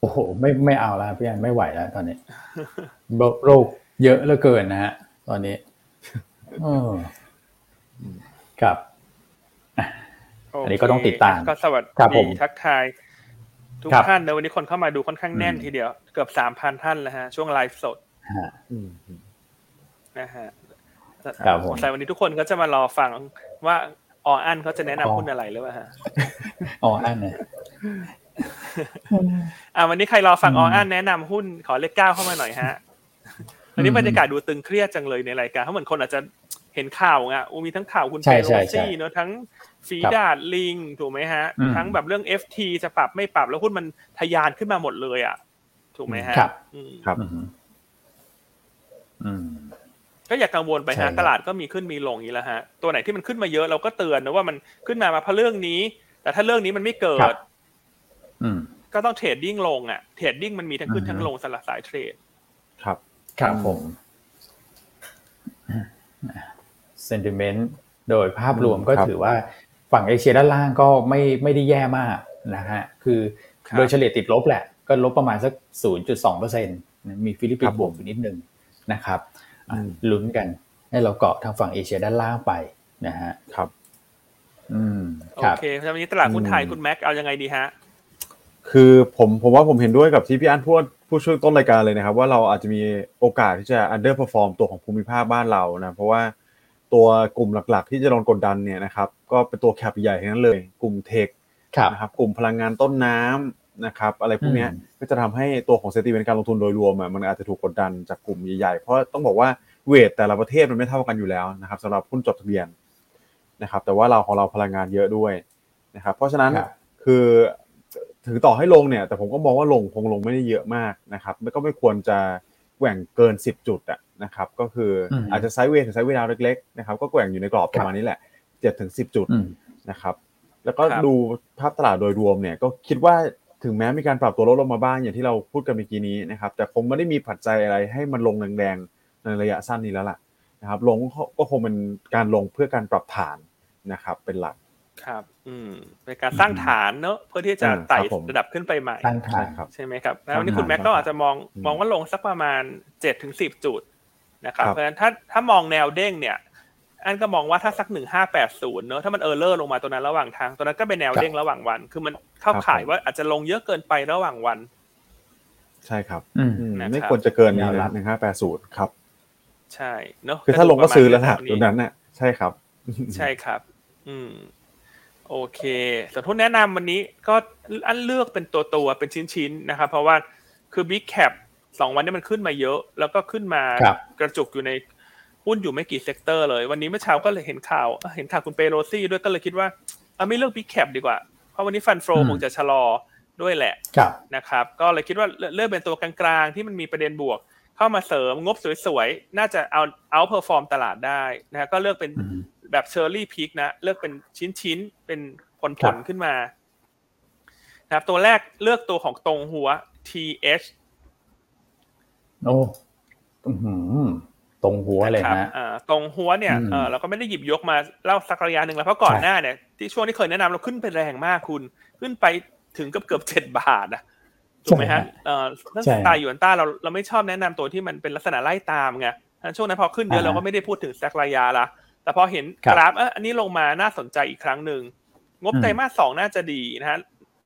โอ้โหไม่ไม่เอาแล้วพี่อันไม่ไหวแล้วตอนนี้โรคโรคเยอะเหลือเกินนะฮะตอนนี้เออครับอันนี้ก็ต้องติดตาม ก็สวัสครับผดีมทักทาย ทุกครับท่านนะวันนี้คนเข้ามาดูค่อนข้างแน่นอืมทีเดียว เกือบสามพันท่านแล้วฮะ ช่วงไลฟ์สดฮะอืมนะฮะครับผมสงสัยวันนี้ทุกคนก็จะมารอฟังว่า ออันเขาจะแนะนำอ๋อหุ้นอะไรหรือเปล่าฮะอ๋ออันเนี่ยอ่าวันนี้ใครรอฟังอือมอันแนะนำหุ้นขอเลขเก้าเข้ามาหน่อยฮะวันนี้อืมบรรยากาศดูตึงเครียดจังเลยในรายการเพราะเหมือนคนอาจจะเห็นข่าวไงอูมีทั้งข่าวคุณใช่เปโรใช่ใช่ซี่เนอะทั้งฝีครับดาดลิงถูกไหมฮะอืมทั้งแบบเรื่อง FT จะปรับไม่ปรับแล้วหุ้นมันทะยานขึ้นมาหมดเลยอะ ถูกไหมฮะ ครับอืมครับ อืมอืม ก็อย่ากังวลไปใช่ครัฮะบตลาดก็มีขึ้นมีลงอย่างนี้แล้วฮะตัวไหนที่มันขึ้นมาเยอะเราก็เตือนนะว่ามันขึ้นมามาเพราะเรื่องนี้ แต่ถ้าเรื่องนี้มันไม่เกิครัดบอืมก็ต้องเทรดดิ้งลงอะเทรดดิ้งมันมีทั้งขึ้นอือฮึทั้งลงสลับสายเทรดครับ ครับผมsentiment โดยภาพรวมก็ครับถือว่าฝั่งเอเชียด้านล่างก็ไม่ไม่ได้แย่มากนะฮะคือครับโดยเฉลี่ยติดลบแหละ ก็ลบประมาณสัก 0.2เปอร์เซ็นต์มีฟิลิปปินครับผมบวกอยู่นิดนึงนะครับอะอืม ลุ้นกัน ให้เราเกาะทางฝั่งเอเชียด้านล่างไปนะฮะครับอืมโอเคครับเพราะฉะนั้นวันนี้ตลาดหุ้นไทยอืมคุณแม็กเอายังไงดีฮะคือผมผมว่าผมเห็นด้วยกับที่พี่อันพูดผู้ช่วยต้นรายการเลยนะครับ ว่าเราอาจจะมีโอกาสที่จะ underperform ตัวของภูมิภาคบ้านเรานะเพราะว่าตัวกลุ่มหลักๆ ที่จะโดนกดดันเนี่ยนะครับก็เป็นตัวแคปใหญ่ทั้งนั้นเลย กลุ่มเทคครับนะครับกลุ่มพลังงานต้นน้ำนะครับ อะไรพวกเนี้ยอืม ก็จะทำให้ตัวของเซติเมนต์การลงทุนโดยรวมอะมันอาจจะถูกกดดันจากกลุ่มใหญ่ๆ เพราะต้องบอกว่าเวทแต่ละประเทศมันไม่เท่ากันอยู่แล้วนะครับสำหรับหุ้นจดทะเบียนนะครับ แต่ว่าเราของเราพลังงานเยอะด้วยนะครับ เพราะฉะนั้นครับคือถึงต่อให้ลงเนี่ย แต่ผมก็มองว่าลงคงลงไม่ได้เยอะมากนะครับไม่ก็ไม่ควรจะแกว่งเกิน 10 จุดอะนะครับ ก็คืออมอาจจะไซด์เวย์ถึงไซด์เวย์ดาวเล็กๆนะครับ ก็แกว่งอยู่ในกรอบประมาณนี้แหละ7ถึง10 จุดอืมนะครับ แล้วก็ครับดูภาพตลาดโดยรวมเนี่ย ก็คิดว่า ถึงแม้มีการปรับตัวลดลงมาบ้างอย่างที่เราพูดกันเมื่อกี้นี้นะครับ แต่คงไม่ได้มีปัจจัยอะไรให้มันลงแรงๆในระยะสั้นนี้แล้วล่ะนะครับลงก็คงเป็นการลงเพื่อการปรับฐานนะครับ เป็นหลักครับ อืมเป็นการสร้างฐานเนอะเพื่อที่จะอ่าไต่ครับผมระดับขึ้นไปใหม่ตั้งทาใช่งครับใช่ไหมครับแล้วครับวันนี้คุณแม็กก็อาจจะมองอืมมองว่าลงสักประมาณเจ็ดถึงสิบจุดนะครับครับเพราะฉะนั้นถ้าถ้ามองแนวเด้งเนี่ย อันก็มองว่าถ้าสักหนึ่งห้าแปดศูนย์เนอะถ้ามันเออร์เลอร์ลงมาตัวนั้นระหว่างทางตัวนั้นก็เป็นแนวเด้งระหว่างวัน คือมันเข้าครับข่ายผมว่าอาจจะลงเยอะเกินไประหว่างวัน ใช่ครับอืมอืมนะครับไม่ควรจะเกินนี้แนวรันะบหนึ่งห้าแปดศูนย์ครับ ใช่เนอะคือถ้าลงก็ซื้อแล้วนะประมาณตัวนั้นน่ะใช่ครับ ใช่ครับ อืมโอเคส่วนหุ้นแนะนำวันนี้ก็อันเลือกเป็นตัวตัวๆเป็นชิ้นๆนะครับ เพราะว่าคือ Big Cap สองวันนี้มันขึ้นมาเยอะ แล้วก็ขึ้นมาครับกระจุกอยู่ใน หุ้นอยู่ไม่กี่ sector เลย วันนี้เมื่อเช้าก็เลยเห็นข่าวเอ้อเห็นข่าวคุณเพโลซีด้วยก็เลยคิดว่าเอาไม่เลือก Big Cap ดีกว่า เพราะวันนี้ fund flow อืมคงจะชะลอด้วยแหละครับนะครับ ก็เลยคิดว่าเลือกเลือกเป็นตัวกลางๆที่มันมีประเด็นบวก เข้ามาเสริมงบสวยๆ น่าจะเอา outperform ตลาดได้นะฮะก็เลือกเป็นอืมแบบ cherry pick นะ เลือกเป็นชิ้นๆ เป็นผลคผรัลบขึ้นมานะครับตัวแรกเลือกตัวของตรงหัว TH โอ้อื้อหือ ตงฮั้วเลยนะครับฮะอ่าตงฮั้วเนี่ยอืมเออเราก็ไม่ได้หยิบยกมาเล่าสักระยะหนึ่งแล้วเพราะก่อนใช่หน้าเนี่ยที่ช่วงที่เคยแนะนำเราขึ้นไปแรงมากคุณ ขึ้นไปถึงเกือบเกือบเจ็ดบาทอะถูกไหมฮะเออเรื่องใช่สไตล์หยวนต้าเราเราไม่ชอบแนะนำตัวที่มันเป็นลักษณะไล่ตามไงช่วงนั้นพอขึ้นเยอะอ่าเราก็ไม่ได้พูดถึงสักระยะละแต่พอเห็นครับกราฟเอออันนี้ลงมาน่าสนใจอีกครั้งหนึ่งงบอืมไตรมาสสองน่าจะดีนะฮะ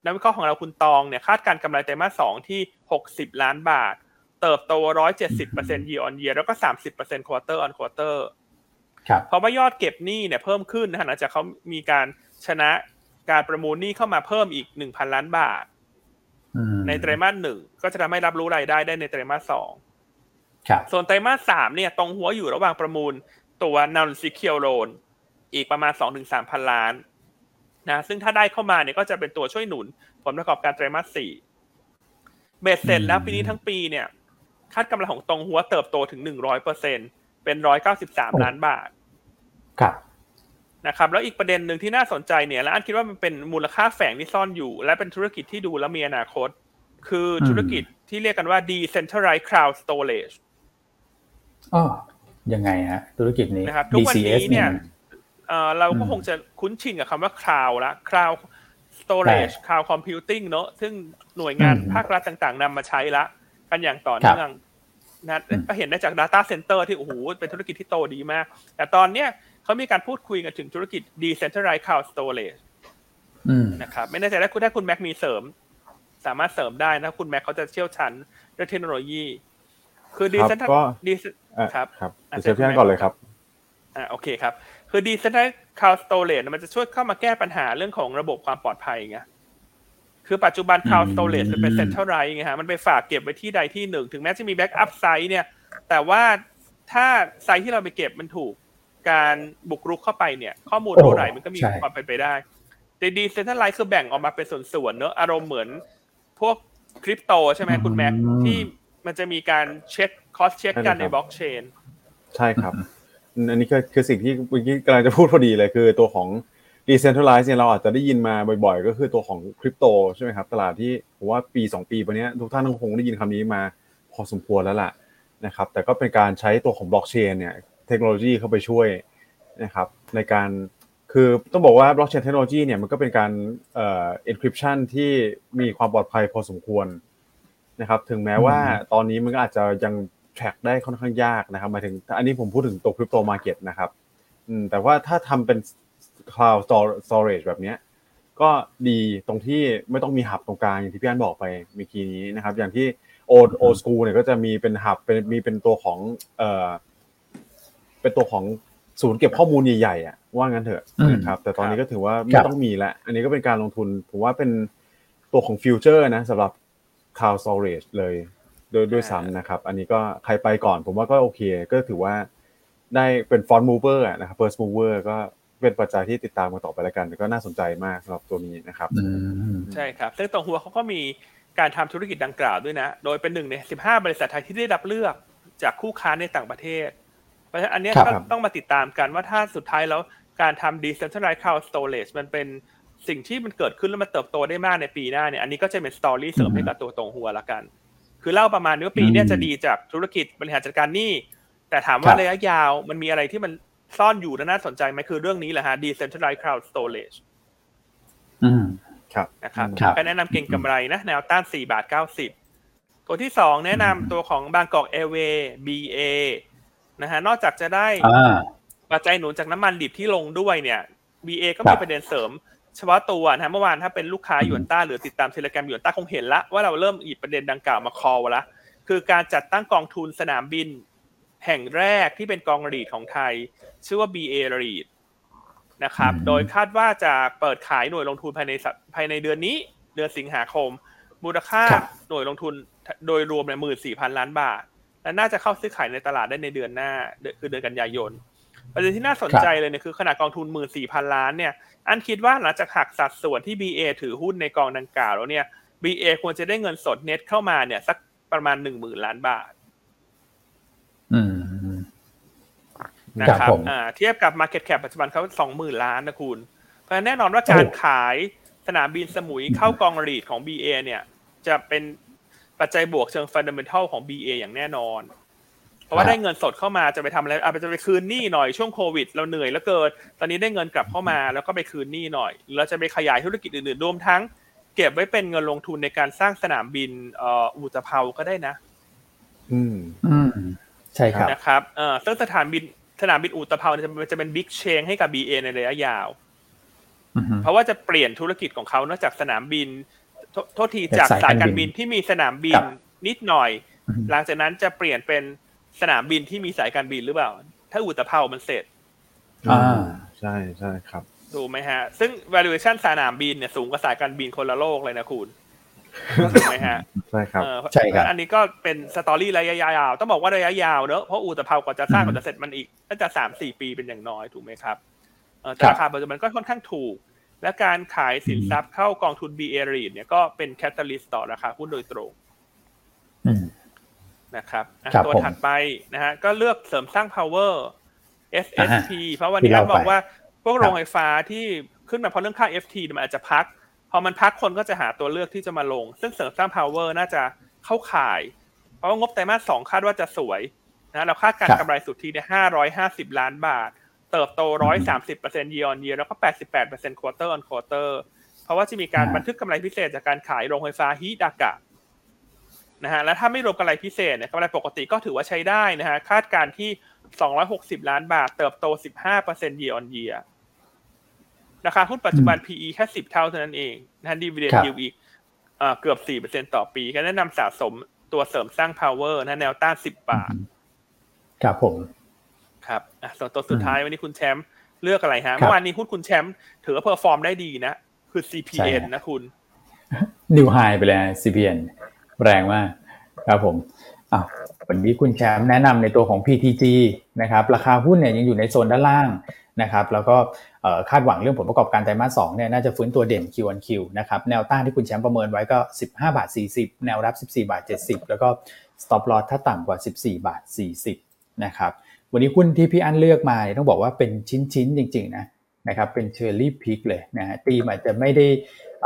นักวิเคราะห์ของเราคุณตองเนี่ยคาดการณ์กำไรไตรมาสสองที่หกสิบล้านบาท เติบโตร้อยเจ็ดสิบเปอร์เซ็นต์ year on year แล้วก็สามสิบเปอร์เซ็นต์ quarter on quarter ครับเพราะว่ายอดเก็บหนี้เนี่ยเพิ่มขึ้นนะฮะหลังจากเขามีการชนะการประมูลหนี้เข้ามาเพิ่มอีกหนึ่งพันล้านบาทอืมในไตรมาสหนึ่งก็จะทำให้รับรู้รายได้ได้ในไตรมาสสองครับส่วนไตรมาสสามเนี่ยตรงหัวอยู่ระหว่างประมูลตัว non secure loan อีกประมาณ2-3พันล้านนะซึ่งถ้าได้เข้ามาเนี่ยก็จะเป็นตัวช่วยหนุนผลประกอบการไตรมาสสี่เบ็ดเสร็จแล้วปีนี้ทั้งปีเนี่ย คาดกำไรของตรงหัวเติบโตถึง100เปอร์เซ็นเป็น193ล้านบาทครับนะครับแล้วอีกประเด็นหนึ่งที่น่าสนใจเนี่ยและอันคิดว่ามันเป็นมูลค่าแฝงที่ซ่อนอยู่ และเป็นธุรกิจที่ดูแล้วมีอนาคต คือธุรกิจที่เรียกกันว่า decentralized cloud storage อ๋อยังไงฮะธุรกิจนี้นะครับทุกวันนี้ DCS เนี่ยเอ่อเราก็อืมคงจะคุ้นชินกับคำว่า cloud ละ cloud storage ใช่ cloud computing เนอะซึ่งหน่วยงานอืมภาครัฐต่างๆนำมาใช้ละ กันอย่างต่อครับเนื่องนะอืมก็เห็นได้จาก data center ที่โอ้โหเป็นธุรกิจที่โตดีมาก แต่ตอนเนี้ยเขามีการพูดคุยกันถึงธุรกิจ decentralized cloud storage อืมนะครับไม่แน่ใจถ้าคุณถ้าคุณแม็กมีเสริม สามารถเสริมได้นะคุณแม็กเขาจะเชี่ยวชาญเรื่องเทคโนโลยีคือครับ decentral ก็ dec- อะครับครับอะเดี๋ยวเชิญพี่อันก่อนเลยครับอ่าโอเคครับ คือ Decentralized Cloud Storage เนี่ยมันจะช่วยเข้ามาแก้ปัญหาเรื่องของระบบความปลอดภัยไง คือปัจจุบัน Cloud อืม Storage มันเป็น Centralized ไงฮะมันไปฝากเก็บไว้ที่ใดที่หนึ่ง ถึงแม้จะมี Backup Site เนี่ย แต่ว่าถ้า site ที่เราไปเก็บมันถูกการบุกรุกเข้าไปเนี่ย ข้อมูลโอ้เท่าไหร่มันก็มีใช่ความเป็นไปได้แต่ Decentralized คือแบ่งออกมาเป็นส่วนๆเนอะอารมณ์เหมือน พวกคริปโตใช่ไหมคุณแม็กที่มันจะมีการเช็ค cross check กันในบล็อกเชนใช่ครับ อันนี้ก็คือสิ่งที่เมื่อกี้กำลังจะพูดพอดีเลยคือตัวของ decentralized เนี่ยเราอาจจะได้ยินมาบ่อยๆ ก็คือตัวของคริปโตใช่ไหมครับ ตลาดที่ผมว่าปี 2 ปีวันนี้ทุกท่านคงได้ยินคำนี้มาพอสมควรแล้วล่ะนะครับแต่ก็เป็นการใช้ตัวของบล็อกเชนเนี่ยเทคโนโลยีเข้าไปช่วยนะครับในการคือต้องบอกว่าบล็อกเชนเทคโนโลยีเนี่ยมันก็เป็นการเอ่อ encryption ที่มีความปลอดภัยพอสมควรนะครับถึงแม้ว่าตอนนี้มันก็อาจจะยัง track ได้ค่อนข้างยากนะครับหมายถึงอันนี้ผมพูดถึงตัว crypto market นะครับอืมแต่ว่าถ้าทำเป็น cloud storage แบบเนี้ยก็ดีตรงที่ไม่ต้องมีหับตรงกลางอย่างที่พี่อันบอกไปเมื่อกี้นี้นะครับ อย่างที่โอโอสกูเนี่ยก็จะมีเป็นหับเป็นมีเป็นตัวของเอ่อเป็นตัวของศูนย์เก็บข้อมูลใหญ่ๆอะว่างั้นเถอะอืมนะครับ แต่ตอนนี้ก็ถือว่าคไม่รับต้องมีละอันนี้ก็เป็นการลงทุนผมว่าเป็นตัวของฟิวเจอร์นะสำหรับ cloud storage เลยโดยด้วยซ้ำนะครับ อันนี้ก็ใครไปก่อน ผมว่าก็โอเค ก็ถือว่าได้เป็น front mover อะนะครับ first mover ก็ เป็นปัจจัยที่ติดตามกันต่อไปแล้วกันแต่ก็น่าสนใจมากสำหรับตัวนี้นะครับอืมใช่ครับซึ่งตรงหัวเขาก็มีการทำธุรกิจดังกล่าวด้วยนะ โดยเป็นหนึ่งใน 15 บริษัทไทยที่ได้รับเลือกจากคู่ค้าในต่างประเทศ เพราะฉะนั้นอันเนี้ยครับก็ต้องมาติดตามกันว่าถ้าสุดท้ายแล้วการทำ decentralized cloud storage มันเป็นสิ่งที่มันเกิดขึ้นแล้วมันเติบโตได้มากในปีหน้าเนี่ย อันนี้ก็จะเป็นสตอรี่เสริมให้กับตัวตรงหัวละกัน คือเล่าประมาณนี้ว่าปีเนี้ยจะดีจากธุรกิจบริหารจัดการหนี้ แต่ถามว่าระยะยาวมันมีอะไรที่มัน ซ่อนอยู่และน่าสนใจไหมคือเรื่องนี้แหละฮะ decentralized cloud storage อืมครับนะครับครับก็แนะนำเก่งกำไรนะ แนวต้าน4บาท90ตัวที่2แนะนำตัวของบางกอกแอร์เวย์ BA นะฮะนอกจากจะได้อ่าปัจจัยหนุนจากน้ำมันดิบที่ลงด้วยเนี่ย BA ก็ครัมีบประเด็นเสริมเฉพาะตัวนะฮะเมื่อวานถ้าเป็นลูกค้าหยวนต้าหรือติดตามเทเลกรมหยวนต้าคงเห็นละว่าเราเริ่มหยิบประเด็นดังกล่าวมาคอลละคือการจัดตั้งกองทุนสนามบิน แห่งแรกที่เป็นกองรีดของไทย ชื่อว่า BA REIT นะครับอืมโดยคาดว่าจะเปิดขายหน่วยลงทุนภายในสัปภายในเดือนนี้ เดือนสิงหาคม มูลค่าครับหน่วยลงทุนโดยรวมเนี่ยหมื่นสี่พันล้านบาท และน่าจะเข้าซื้อขายในตลาดได้ในเดือนหน้าเดือนคือเดือนกันยายนประเด็นที่น่าสนใจเลยเนี่ยคือขนาดกองทุนหมื่นสี่พันล้านเนี่ยอันคิดว่าหลังจากหักสัดส่วนที่ BA ถือหุ้นในกองดังกล่าวแล้วเนี่ย BA ควรจะได้เงินสดเน็ตเข้ามาเนี่ยสักประมาณหนึ่งหมื่นล้านบาทอืม นะคครัรับบผมอ่าเทียบกับ Market Cap ปัจจุบันเขาสองหมื่นล้านนะคุณ เพราะฉะนั้นแน่นอนว่าการโอ้ขายสนามบินสมุยเข้ากองรีดของ BA เนี่ย จะเป็นปัจจัยบวกเชิงฟันเดเมนทัลของ BA อย่างแน่นอน เพราะว่าได้เงินสดเข้ามาจะไปทำอะไรอาจจะไปคืนหนี้หน่อยช่วงโควิด เราเหนื่อยแล้วเกินตอนนี้ได้เงินกลับเข้ามาแล้วก็ไปคืนหนี้หน่อยเราจะไปขยายธุรกิจอื่นๆรวมทั้ง เก็บไว้เป็นเงินลงทุนในการสร้างสนามบินเอ่ออุตภเปาก็ได้นะ อืม อืม ใช่ครับนะครับเอ่อซึ่งสถานบินสนามบินอุตภเปาเนี่ยจะจะเป็นบิ๊กเชงให้กับ BA ในระยะยาวอือฮึเพราะว่าจะเปลี่ยนธุรกิจของเขานอกจากสนามบิน โทโทษทีเป็นจากสายสายกาการรบิบินนที่มีสนามบิคนรับนิดหน่อยอือฮึหลังจากนั้นจะเปลี่ยนเป็นสนามบินที่มีสายการบินหรือเปล่า ถ้าอุตภเปามันเสร็จ อ่าใช่ใช่ครับถูกไหมฮะ ซึ่ง valuation สนามบินเนี่ยสูงกว่าสายการบินคนละโลกเลยนะคุณ ถูกไหมฮะใช่ครับเออใช่ครับอันนี้ก็เป็น story ระยะยาวต้องบอกว่าระยะยาวเนอะเพราะอู่ตะเภากว่าจะสร้างอืกว่าจะเสร็จมันอีกน่าจะสามสี่ปีเป็นอย่างน้อยถูกไหมครับเออแต่ครับราคาปัจจุบันก็ค่อนข้างถูก และการขายสินทรัพย์เข้ากองทุน BA REIT เนี่ยก็เป็น catalyst ต่อราคาหุ้นโดยตรงอืมนะครับอะครับตัวผมถัดไปนะฮะก็เลือกเสริมสร้าง power อ่า SSP เพราะวันนี้ที่ท่าเล่านบอกไปว่าพวกครับโรงไฟฟ้าที่ขึ้นมาเพราะเรื่องค่า FT เนี่ยมันอาจจะพัก พอมันพักคนก็จะหาตัวเลือกที่จะมาลง ซึ่งเสริมสร้าง power น่าจะเข้าข่าย เพราะว่างบไตรมาสสองคาดว่าจะสวยนะเราคาดการครับกำไรสุทธิเนี่ยห้าร้อยห้าสิบล้านบาท เติบโตร้อยสามสิบเปอร์เซ็นต์ year on year แล้วก็แปดสิบแปดเปอร์เซ็นต์ quarter on quarter เพราะว่าจะมีการอ่าบันทึกกำไรพิเศษจากการขายโรงไฟฟ้าฮิดากะนะฮะและถ้าไม่รวมกำไรพิเศษเนี่ยกำไรปกติก็ถือว่าใช้ได้นะฮะคาดการณ์ที่ 260 ล้านบาท เติบโต 15% year on year ราคาหุ้นปัจจุบัน PE แค่10เท่าเท่านั้นเองนะฮะ dividend ครับ yield อีกเอ่อเกือบ4%ต่อปี ก็แนะนำสะสมตัวเสริมสร้าง power นะแนวต้าน10บาท ครับผม ครับอะส่วนตัวสุดท้ายวันนี้คุณแชมป์เลือกอะไรฮะครับเมื่อวานนี้หุ้นคุณแชมป์ถือว่า perform ได้ดีนะ คือใช่ CPN ฮะนะคุณนิวไฮไปเลยนะ CPN แรงมากครับผมอ้าววันนี้คุณแชมป์แนะนำในตัวของ PTG นะครับ ราคาหุ้นเนี่ยยังอยู่ในโซนด้านล่างนะครับ แล้วก็เอ่อ คาดหวังเรื่องผลประกอบการไตรมาส2เนี่ยน่าจะฟื้นตัวเด่น Q1Q นะครับแนวต้านที่คุณแชมป์ประเมินไว้ก็ 15 บาท 40 แนวรับ 14 บาท 70 แล้วก็ stop loss ถ้าต่ำกว่า 14 บาท 40 นะครับวันนี้หุ้นที่พี่อั้นเลือกมาต้องบอกว่าเป็นชิ้นๆจริงๆนะนะครับเป็น cherry pick เลยนะฮะตีมอาจจะไม่ได้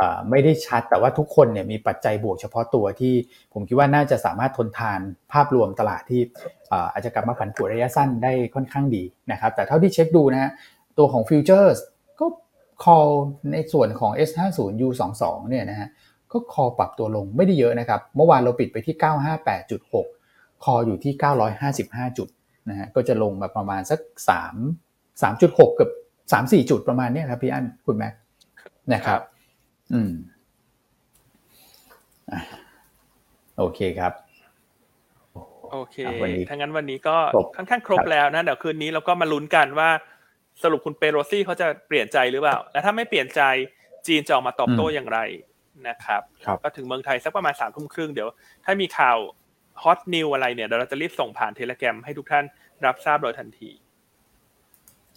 อ่าไม่ได้ชัดแต่ว่าทุกคนเนี่ยมีปัจจัยบวกเฉพาะตัวที่ผมคิดว่าน่าจะสามารถทนทานภาพรวมตลาดที่อ่าอาจจะกลับมาผันผวนระยะสั้นได้ค่อนข้างดีนะครับแต่เท่าที่เช็คดูนะฮะ ตัวของ futures ก็ call ในส่วนของ S50 U22 เนี่ยนะฮะก็ call ปรับตัวลงไม่ได้เยอะนะครับ เมื่อวานเราปิดไปที่ 958.6 call อยู่ที่ 955 จุดนะฮะก็จะลงมาประมาณสัก 3 3.6 เกือบ 3-4 จุดประมาณเนี้ยครับพี่อั้นคุณแม็กนะครับ อืมอะโอเคครับ โอเคอะวันนี้ถ้างั้นวันนี้ก็ครบค่อนข้างครบครับแล้วนะ เดี๋ยวคืนนี้เราก็มาลุ้นกันว่า สรุปคุณเปโรซี่เขาจะเปลี่ยนใจหรือเปล่า และถ้าไม่เปลี่ยนใจจีนจะออกมาตอบโต้อย่างไรนะครับครับ ก็ถึงเมืองไทยสักประมาณสามทุ่มครึ่งเดี๋ยว ถ้ามีข่าวฮอตนิวอะไรเนี่ยเดี๋ยวเราจะรีบส่งผ่านเทเลแกรมให้ทุกท่านรับทราบโดยทันที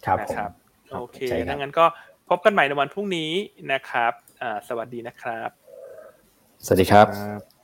ครับนะผมครับโอเคใช่ครับถ้างั้นก็พบกันใหม่ในวันพรุ่งนี้นะครับอ่าสวัสดีนะครับ สวัสดีครับครับ